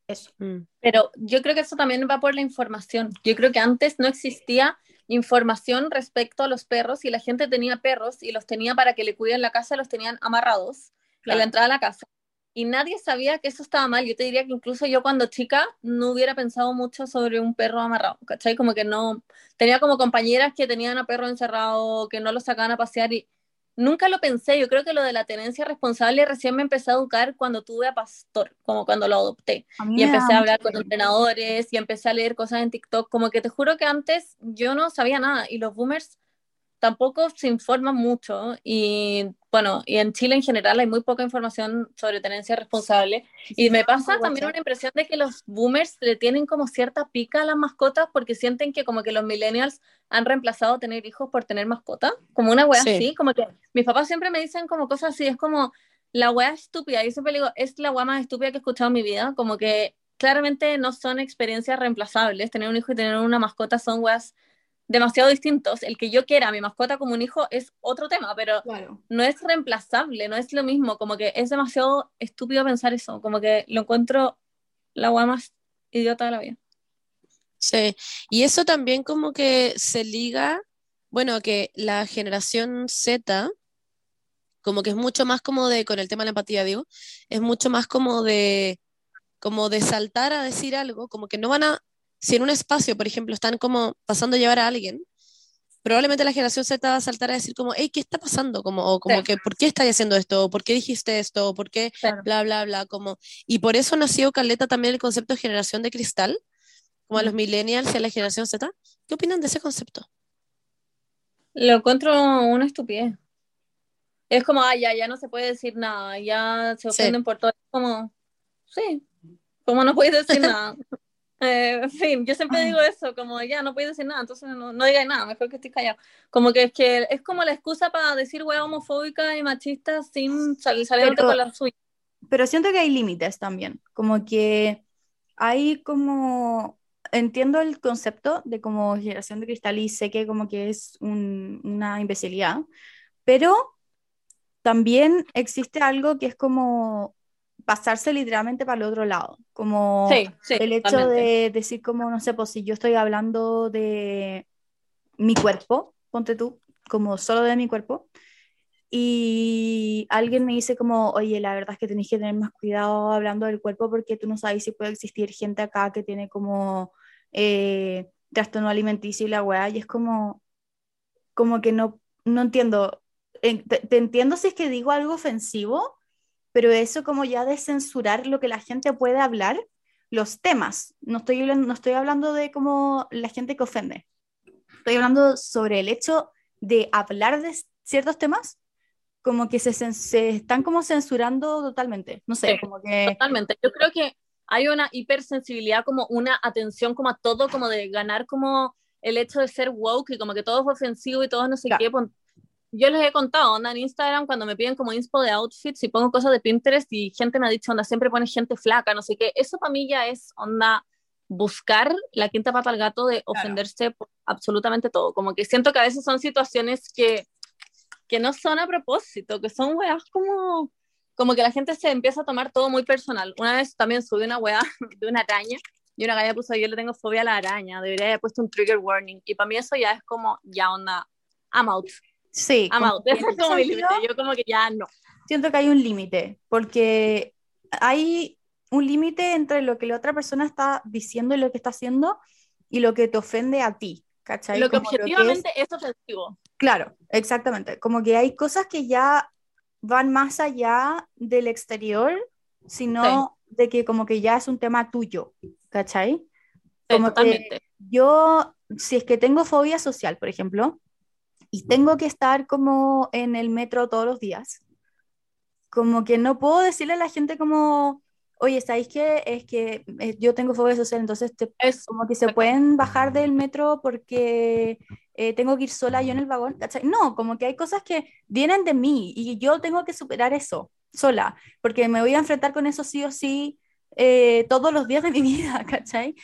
Eso. Mm. Pero yo creo que eso también va por la información. Yo creo que antes no existía información respecto a los perros y la gente tenía perros y los tenía para que le cuiden la casa, los tenían amarrados a Claro. la entrada a la casa. Y nadie sabía que eso estaba mal. Yo te diría que incluso yo cuando chica no hubiera pensado mucho sobre un perro amarrado, ¿cachai? Como que no, tenía como compañeras que tenían a perro encerrado, que no los sacaban a pasear y nunca lo pensé. Yo creo que lo de la tenencia responsable recién me empecé a educar cuando tuve a Pastor, como cuando lo adopté. Y empecé a hablar con entrenadores y empecé a leer cosas en TikTok. Como que te juro que antes yo no sabía nada y los boomers tampoco se informan mucho. Y bueno, y en Chile en general hay muy poca información sobre tenencia responsable. Y me pasa también una impresión de que los boomers le tienen como cierta pica a las mascotas porque sienten que como que los millennials han reemplazado tener hijos por tener mascotas. Como una wea Sí. así. Como que mis papás siempre me dicen como cosas así. Es como la wea estúpida. Yo siempre digo, es la wea más estúpida que he escuchado en mi vida. Como que claramente no son experiencias reemplazables. Tener un hijo y tener una mascota son weas demasiado distintos. El que yo quiera a mi mascota como un hijo es otro tema, pero Claro. no es reemplazable, no es lo mismo, como que es demasiado estúpido pensar eso, como que lo encuentro la weá más idiota de la vida. Sí, y eso también como que se liga, bueno, que la generación Z, como que es mucho más como de, con el tema de la empatía, digo, es mucho más como de, como de saltar a decir algo, como que no van a, si en un espacio, por ejemplo, están como pasando a llevar a alguien, probablemente la generación Z va a saltar a decir como, hey, ¿qué está pasando? Como, o como Sí. que, ¿por qué estás haciendo esto? ¿O ¿Por qué dijiste esto? ¿O ¿Por qué? Claro. Bla, bla, bla, como, y por eso nació Caleta también el concepto de generación de cristal, como a los millennials y a la generación Z. ¿Qué opinan de ese concepto? Lo encuentro una estupidez. Es como, ah, ya, ya no se puede decir nada, ya se Sí. ofenden por todo. Es como, sí, como no puedes decir nada. Eh, en fin, yo siempre digo eso, como ya no puedes decir nada, entonces no, no digas nada, mejor que estés callado. Como que es que es como la excusa para decir wea homofóbica y machista sin sal- saliéndote Pero- con la suya. Pero siento que hay límites también, como que hay como, entiendo el concepto de como generación de cristal y sé que como que es un- una imbecilidad, pero también existe algo que es como pasarse literalmente para el otro lado, como Sí, sí, el hecho totalmente. de decir como, no sé, pues si yo estoy hablando de mi cuerpo, ponte tú, como solo de mi cuerpo, y alguien me dice como, oye, la verdad es que tenéis que tener más cuidado hablando del cuerpo porque tú no sabes si puede existir gente acá que tiene como eh, trastorno alimenticio y la weá, y es como, como que no, no entiendo, En- te, te entiendo si es que digo algo ofensivo, pero eso como ya de censurar lo que la gente puede hablar, los temas, no estoy, hablando- no estoy hablando de como la gente que ofende, estoy hablando sobre el hecho de hablar de ciertos temas como que se, se están como censurando totalmente, no sé, Sí, como que... Totalmente. Yo creo que hay una hipersensibilidad, como una atención como a todo, como de ganar como el hecho de ser woke y como que todo es ofensivo y todo no sé Claro. qué. Yo les he contado, onda, en Instagram cuando me piden como inspo de outfits y pongo cosas de Pinterest y gente me ha dicho, onda, siempre pones gente flaca, no sé qué. Eso para mí ya es, onda, buscar la quinta pata al gato de ofenderse por absolutamente todo. Como que siento que a veces son situaciones que, que no son a propósito, que son weas como como que la gente se empieza a tomar todo muy personal. Una vez también subí una weá de una araña y una galla puso, yo le tengo fobia a la araña, debería haber puesto un trigger warning. Y para mí eso ya es como, ya onda, I'm out, Sí, como que Ese es como mi límite. Yo como que ya no. siento que hay un límite, porque hay un límite entre lo que la otra persona está diciendo y lo que está haciendo y lo que te ofende a ti, ¿cachai? Lo que Como es- objetivamente es ofensivo. Claro, exactamente. Como que hay cosas que ya van más allá del exterior, sino de que como que ya es un tema tuyo, ¿cachai? Sí, Como que totalmente. yo, si es que tengo fobia social, por ejemplo, y tengo que estar como en el metro todos los días, como que no puedo decirle a la gente como, oye, ¿sabéis qué? Es que eh, yo tengo fobia social, entonces te- Es, como que se pueden bajar del metro porque eh, tengo que ir sola yo en el vagón, ¿cachai? No, como que hay cosas que vienen de mí y yo tengo que superar eso sola, porque me voy a enfrentar con eso sí o sí eh, todos los días de mi vida, ¿cachai?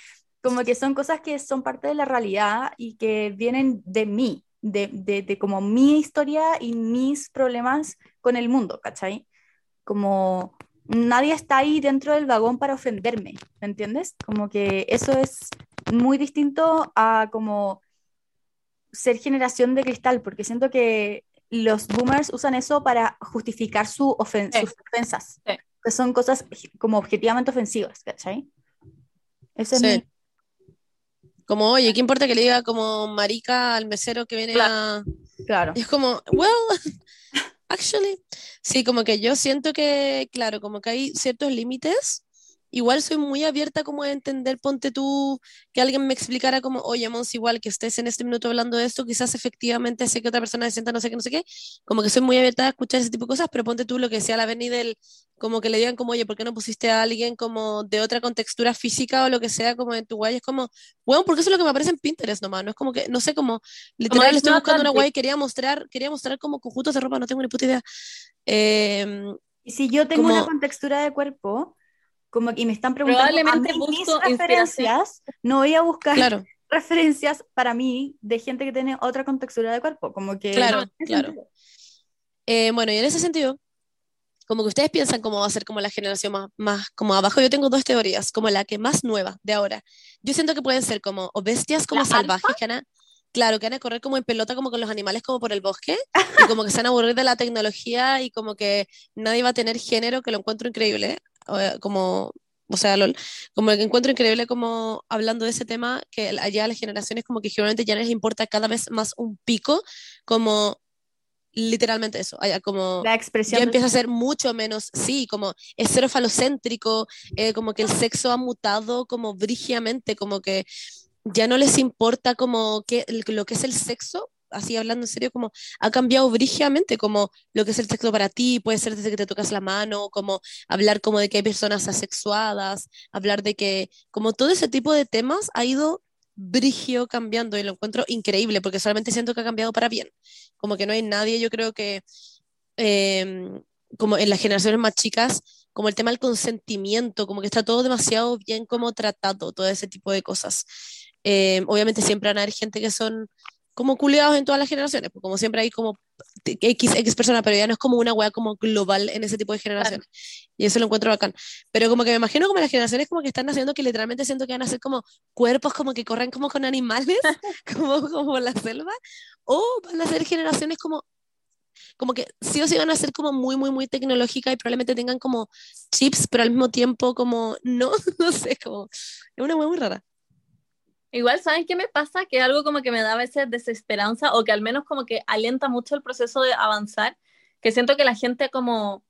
Como que son cosas que son parte de la realidad y que vienen de mí, de, de, de como mi historia y mis problemas con el mundo, ¿cachai? Como nadie está ahí dentro del vagón para ofenderme, ¿me entiendes? Como que eso es muy distinto a como ser generación de cristal, porque siento que los boomers usan eso para justificar su ofen- Sí. sus ofensas, Sí. que son cosas como objetivamente ofensivas, ¿cachai? Ese es Sí. mi- Como, oye, ¿qué importa que le diga como marica al mesero que viene a... Claro. Y es como, well, actually, sí, como que yo siento que, claro, como que hay ciertos límites. Igual soy muy abierta como a entender, ponte tú, que alguien me explicara como, oye, Mons, igual que estés en este minuto hablando de esto, quizás efectivamente sé que otra persona se sienta no sé qué, no sé qué, como que soy muy abierta a escuchar ese tipo de cosas, pero ponte tú lo que decía la Berni del, como que le digan como, oye, ¿por qué no pusiste a alguien como de otra contextura física o lo que sea como en tu guay? Es como, bueno, porque eso es lo que me aparece en Pinterest nomás, no es como que, no sé, como, literal, it's estoy buscando una guay quería mostrar, quería mostrar como conjuntos de ropa, no tengo ni puta idea. Em, Y si yo tengo una como- contextura de cuerpo, como que me están preguntando a Probablemente mí mis referencias, no voy a buscar claro, referencias para mí de gente que tiene otra contextura de cuerpo, como que... Claro, no claro. Eh, bueno, y en ese sentido, como que ustedes piensan cómo va a ser como la generación más, más como abajo, yo tengo dos teorías, como la que más nueva de ahora. Yo siento que pueden ser como o bestias como ¿La salvajes que claro, que van a correr como en pelota como con los animales como por el bosque y como que se van a aburrir de la tecnología y como que nadie va a tener género, que lo encuentro increíble, eh, como o sea, lol, como que encuentro increíble como hablando de ese tema, que allá a las generaciones como que generalmente ya les importa cada vez más un pico, como literalmente eso, allá como La ya expresión del- empieza a ser mucho menos, sí, como es cero falocéntrico, eh, como que el sexo ha mutado como brígidamente, como que ya no les importa como que, lo que es el sexo, así hablando en serio, como ha cambiado brígidamente, como lo que es el sexo para ti, puede ser desde que te tocas la mano, como hablar como de que hay personas asexuadas, hablar de que, como todo ese tipo de temas ha ido brigio cambiando y lo encuentro increíble, porque solamente siento que ha cambiado para bien, como que no hay nadie, yo creo que em, como en las generaciones más chicas, como el tema del consentimiento, como que está todo demasiado bien como tratado, todo ese tipo de cosas. Em, obviamente siempre van a haber gente que son como culiados en todas las generaciones, pues como siempre hay como X, X personas, pero ya no es como una wea como global en ese tipo de generaciones. Y eso lo encuentro bacán. Pero como que me imagino como las generaciones como que están haciendo que literalmente siento que van a ser como cuerpos como que corren como con animales, como, como la selva, o van a ser generaciones como como que sí o sí van a ser como muy, muy, muy tecnológicas y probablemente tengan como chips, pero al mismo tiempo como no, no sé, como es una wea muy rara. Igual, ¿saben qué me pasa? Que algo como que me da a veces desesperanza o que al menos como que alienta mucho el proceso de avanzar, que siento que la gente como,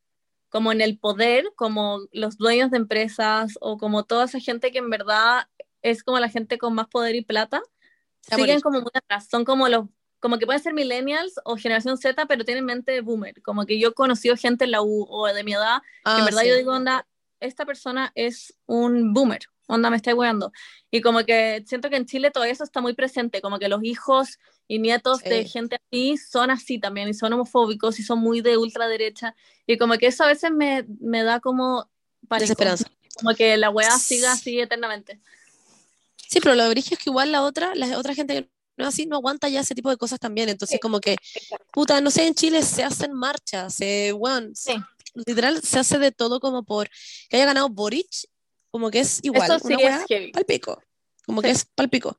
como en el poder, como los dueños de empresas o como toda esa gente que en verdad es como la gente con más poder y plata, siguen como muy atrás, son como los como que pueden ser millennials o generación Z, pero tienen mente de boomer. Como que yo he conocido gente en la U o de mi edad que en Ah, verdad sí. yo digo, onda, esta persona es un boomer, onda, me está weando. Y como que siento que en Chile todo eso está muy presente, como que los hijos y nietos de Sí. gente así son así también, y son homofóbicos y son muy de ultraderecha. Y como que eso a veces me, me da como Desesperanza. como que la weá siga así eternamente. Sí, pero lo brillo es que igual la otra, la otra gente que no así no aguanta ya ese tipo de cosas también. Entonces, como que, puta, no sé, en Chile se hacen marchas, se, weón, Sí. literal se hace de todo como por que haya ganado Boric, como que es igual, Eso sí una es palpico, como Sí. que es palpico.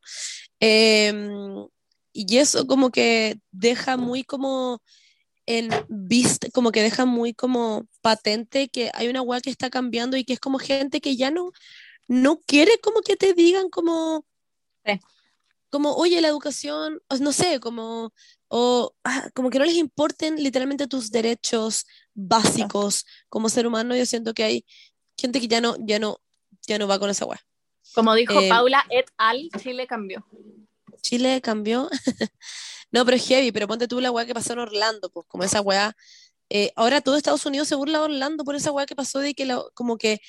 Em, y eso como que deja muy como en vista, como que deja muy como patente que hay una weá que está cambiando y que es como gente que ya no, no quiere como que te digan como, Sí. como, oye, la educación, no sé, como, o ah, como que no les importen literalmente tus derechos básicos como ser humano. Yo siento que hay gente que ya no, ya no, ya no va con esa weá. Como dijo Eh, Paula et al, Chile cambió. Chile cambió. No, pero es heavy, pero ponte tú la weá que pasó en Orlando, pues como esa weá. eh, ahora todo Estados Unidos se burla de Orlando por esa weá que pasó de que como que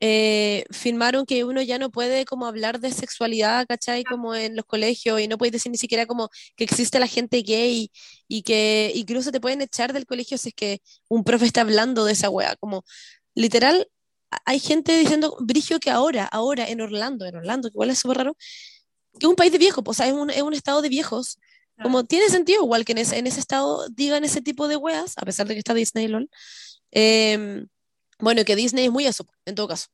eh, firmaron que uno ya no puede como hablar de sexualidad, ¿cachai? Como en los colegios y no puedes decir ni siquiera como que existe la gente gay y que incluso te pueden echar del colegio si es que un profe está hablando de esa weá. Como literal, hay gente diciendo, Brigio, que ahora, ahora en Orlando, en Orlando, que igual es súper raro, que es un país de viejos, pues, o sea, es un, es un estado de viejos. Como tiene sentido, igual que en ese, en ese estado digan ese tipo de weas, a pesar de que está Disney, lol. Em, bueno, que Disney es muy eso, en todo caso.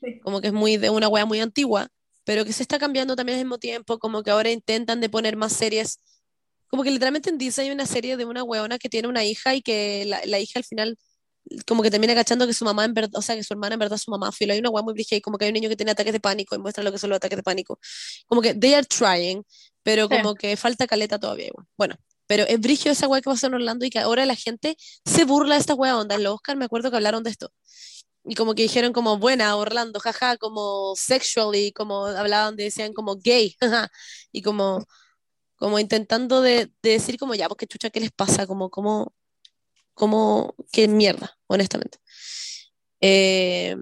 Sí. Como que es muy de una wea muy antigua, pero que se está cambiando también al mismo tiempo, como que ahora intentan de poner más series. Como que literalmente en Disney hay una serie de una weona que tiene una hija y que la, la hija al final como que termina cachando que su mamá en verdad, o sea, que su hermana en verdad es su mamá, filo, hay una wea muy brígida y como que hay un niño que tiene ataques de pánico y muestra lo que son los ataques de pánico. Como que they are trying, pero Sí. como que falta caleta todavía igual. Bueno, pero es brigio esa wea que pasó en Orlando y que ahora la gente se burla de esta wea onda. En los Oscar me acuerdo que hablaron de esto. Y como que dijeron como buena Orlando, jaja, como sexually, como hablaban, de, decían como gay, jaja, y como, como intentando de, de decir como ya, porque chucha, ¿qué les pasa? Como, como, como, qué mierda, honestamente. Eh,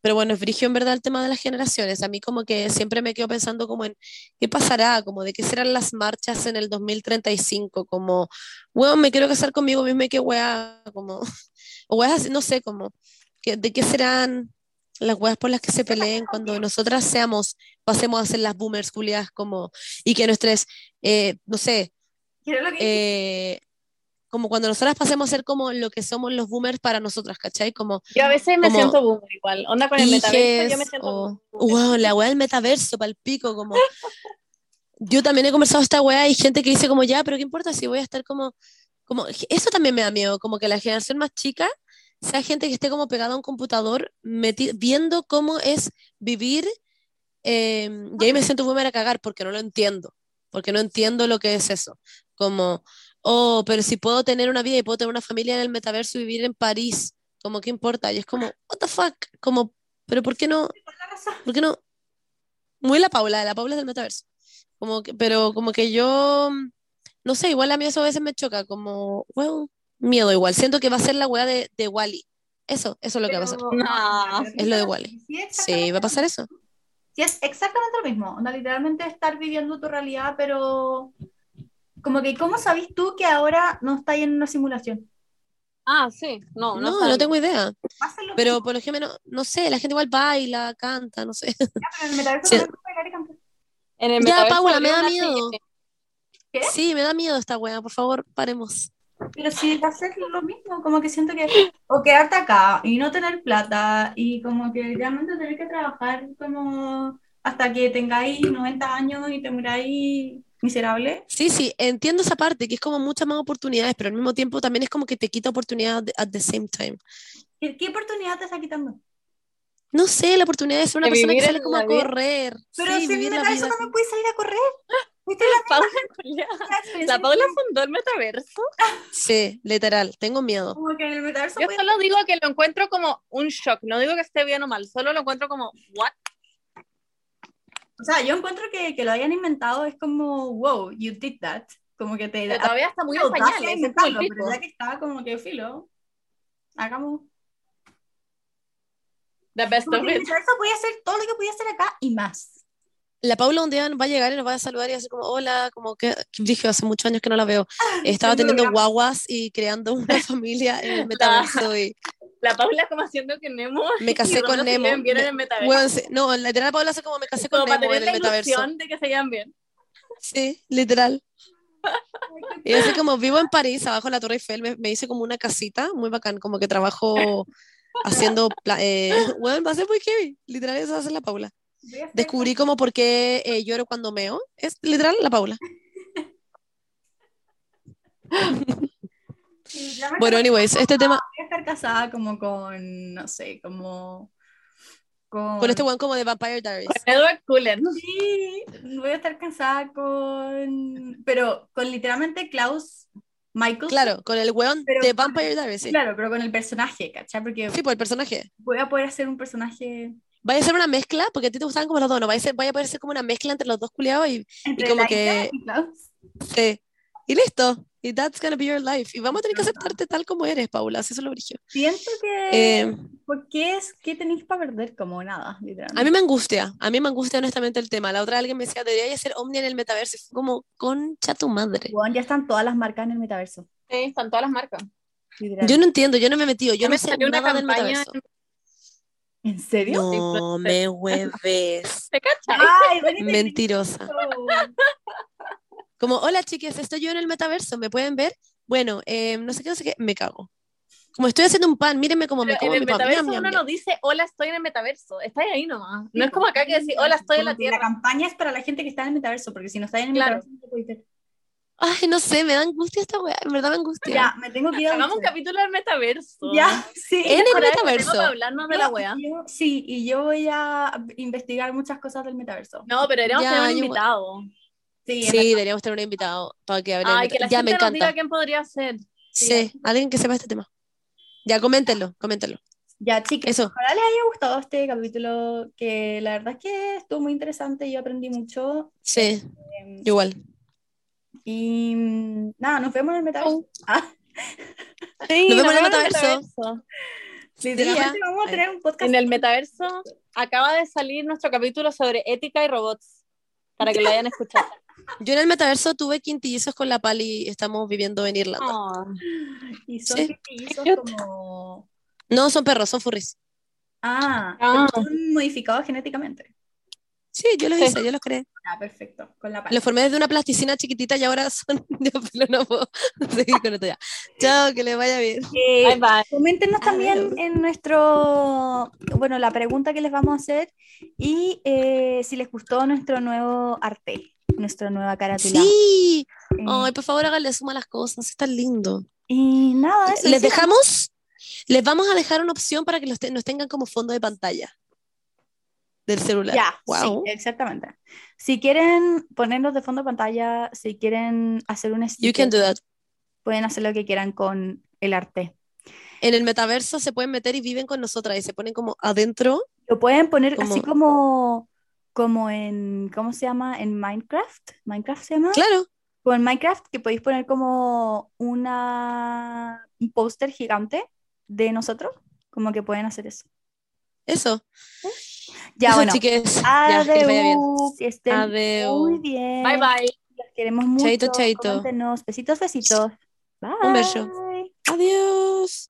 pero bueno, es brigio en verdad el tema de las generaciones. A mí como que siempre me quedo pensando como en qué pasará, como de qué serán las marchas en el 2035, como, weón, me quiero casar conmigo mismo y qué weá, como, o weas no sé, como, que- de qué serán, las weas por las que se peleen cuando nosotras seamos, pasemos a ser las boomers culiadas como, y que nuestras, eh, no sé, ¿Qué era lo que eh, como cuando nosotras pasemos a ser como lo que somos los boomers para nosotras, ¿cachai? Como Yo a veces me siento boomer igual. Onda con el metaverso, yo me siento o, boomer. wow, la wea del metaverso, pal pico, como, yo también he conversado esta wea y gente que dice como, ya, pero ¿qué importa si voy a estar como, como, eso también me da miedo, como que la generación más chica sea gente que esté como pegada a un computador, viendo cómo es vivir, eh, y ahí me siento boomer a cagar porque no lo entiendo, porque no entiendo lo que es eso, como, oh, pero si puedo tener una vida y puedo tener una familia en el metaverso y vivir en París, como, ¿qué importa? Y es como, what the fuck, como, pero ¿por qué no? ¿Por qué no? Muy la Paula, la Paula es del metaverso. Como que, pero como que yo, no sé, igual a mí eso a veces me choca, como, bueno, miedo igual. Siento que va a ser la weá de, de Wally. Eso, eso es lo que va a pasar. No. Es lo de Wally. Sí, va a pasar eso. Sí, es exactamente lo mismo. Literalmente estar viviendo tu realidad, pero como que, ¿cómo sabes tú que ahora no estás en una simulación? Ah, sí. No, no, No, no tengo idea. Pero mismo. por ejemplo, no, no sé, la gente igual baila, canta, no sé. Ya, pero en el metaverso Sí. puedes bailar y cantar. En el Ya, Paula, me da miedo. serie. ¿Qué? Sí, me da miedo esta weá, por favor, paremos. Pero a ser lo mismo, como que siento que, o quedarte acá y no tener plata y como que realmente tener que trabajar como hasta que tengáis 90 años y te muráis miserable. Sí, sí, entiendo esa parte, que es como muchas más oportunidades, pero al mismo tiempo también es como que te quita oportunidades at the same time. ¿Qué, qué oportunidad te está quitando? No sé, la oportunidad de ser una De persona que sale como a correr. Pero sí, si en la metaverso vida. también puedes salir a correr. ¿Viste la Paula, La fundó el metaverso. Sí, literal, tengo miedo. Como que en el metaverso Yo solo digo que lo encuentro como un shock. No digo que esté bien o mal, solo lo encuentro como, ¿what? O sea, yo encuentro que, que lo hayan inventado es como, wow, you did that. Como que te Pero todavía está muy en pañales. pero ya que está como que filo, hagamos. The best of it. puede hacer todo lo que podía hacer acá y más. La Paula un día va a llegar y nos va a saludar y decir como, hola, como que, dije, hace muchos años que no la veo. Estaba Haciendo teniendo guaguas y creando una familia en el metaverso y La Paula como haciendo que Nemo me y casé con Nemo. bien en Me- el metaverso. Bueno, no, literal Paula hace como me casé con como para Nemo tener en la el metaverso. ilusión de que se llevan bien. Sí, literal. Y así como vivo en París, abajo de la Torre Eiffel, me, me hice como una casita muy bacán, como que trabajo haciendo, eh, bueno, va a ser muy heavy, literal eso va a ser la Paula. Descubrí como por qué eh, lloro cuando meo, es literal la Paula. Bueno, anyways, este tema, voy a estar casada como con, no sé, como con... con este weón como de Vampire Diaries. Con Edward Cullen. Sí, voy a estar casada con... Pero con literalmente Klaus Michael. Claro, con el weón Pero de con- Vampire Diaries, sí. Claro, pero con el personaje, ¿cachai? Porque Sí, por el personaje. voy a poder hacer un personaje Vaya a ser una mezcla, porque a ti te gustaban como los dos, ¿no? Vaya a, ser, vaya a poder ser como una mezcla entre los dos culiados y, como Laika que- y Klaus. sí. Y listo. Y that's gonna be your life. Y vamos a tener que aceptarte tal como eres, Paula, así eso lo brillo. Siento que... Eh, ¿Por qué es que tenéis para perder? Como nada, literalmente. a mí me angustia, a mí me angustia honestamente el tema. La otra alguien me decía, debería ser Omnia en el metaverso. Y fue como, concha tu madre. Weón, ya están todas las marcas en el metaverso. Sí, están todas las marcas. literal. Yo no entiendo, yo no me he metido, yo Ya no me sé salió una nada del campaña metaverso. ¿En serio? No me hueves. ¿Te venite Mentirosa. Como, hola chiques, estoy yo en el metaverso, ¿me pueden ver? Bueno, eh, no sé qué, no sé qué, me cago. Como estoy haciendo un pan, mírenme cómo me Pero como en el mi pan. metaverso ñam, uno no dice, hola, estoy en el metaverso. Está ahí nomás. No es como acá que decir, hola, estoy en la que La tierra. campaña es para la gente que está en el metaverso, porque si no está en el Claro. metaverso no te puedes ver. Ay, no sé, me da angustia esta weá, en verdad me angustia. Ya, me tengo que ir a Hagamos un capítulo del metaverso. Ya, sí. En el metaverso. tengo que hablarnos de la wea. Yo- sí, y yo voy a investigar muchas cosas del metaverso. No, pero tener un yo- invitado. Sí, Sí, deberíamos tener un invitado para que hable Ay, que la Ya, gente me nos diga encanta. quién podría ser. Sí, alguien que sepa este tema. Ya, coméntenlo, coméntenlo. Ya, chicas, Eso. ojalá les haya gustado este capítulo, que la verdad es que estuvo muy interesante, yo aprendí mucho. Sí, eh, igual. Y mm, nada, nos vemos en el metaverso. Ah, Sí, Nos vemos en el metaverso. literalmente ya. vamos a tener un podcast. En el metaverso acaba de salir nuestro capítulo sobre ética y robots. Para que lo hayan escuchado. Yo en el metaverso tuve quintillizos con la Pali y estamos viviendo en Irlanda. Oh. Y son Sí. quintillizos como... No, son perros, son furries. Ah, Ah. son modificados genéticamente. Sí, yo los Sí. hice, yo los creé. Ah, perfecto. Con la Los formé desde una plasticina chiquitita y ahora son. Ya, pero no puedo seguir con esto ya. Chao, que les vaya bien. Eh, Bye bye. Coméntenos también en nuestro, bueno, la pregunta que les vamos a hacer y eh, si les gustó nuestro nuevo arte, nuestra nueva carátula. Sí. Eh, Ay, por favor, háganle suma a las cosas, está lindo. y nada, eso Les sí. dejamos, les vamos a dejar una opción para que los te- nos tengan como fondo de pantalla del celular. Ya, wow. sí, exactamente. Si quieren ponernos de fondo de pantalla, si quieren hacer un You sticker, can do that. pueden hacer lo que quieran con el arte. En el metaverso se pueden meter y viven con nosotras y se ponen como adentro. Lo pueden poner Como- así como, como en, ¿cómo se llama? En Minecraft. ¿Minecraft se llama? Claro, O en Minecraft que podéis poner como una, un póster gigante de nosotros. Como que pueden hacer eso. eso. Ya, Eso, bueno. Chiques, que, muy bien. Bye, bye. Los queremos mucho. Chaito, chaito. Besitos, besitos. Bye. Un beso. Adiós.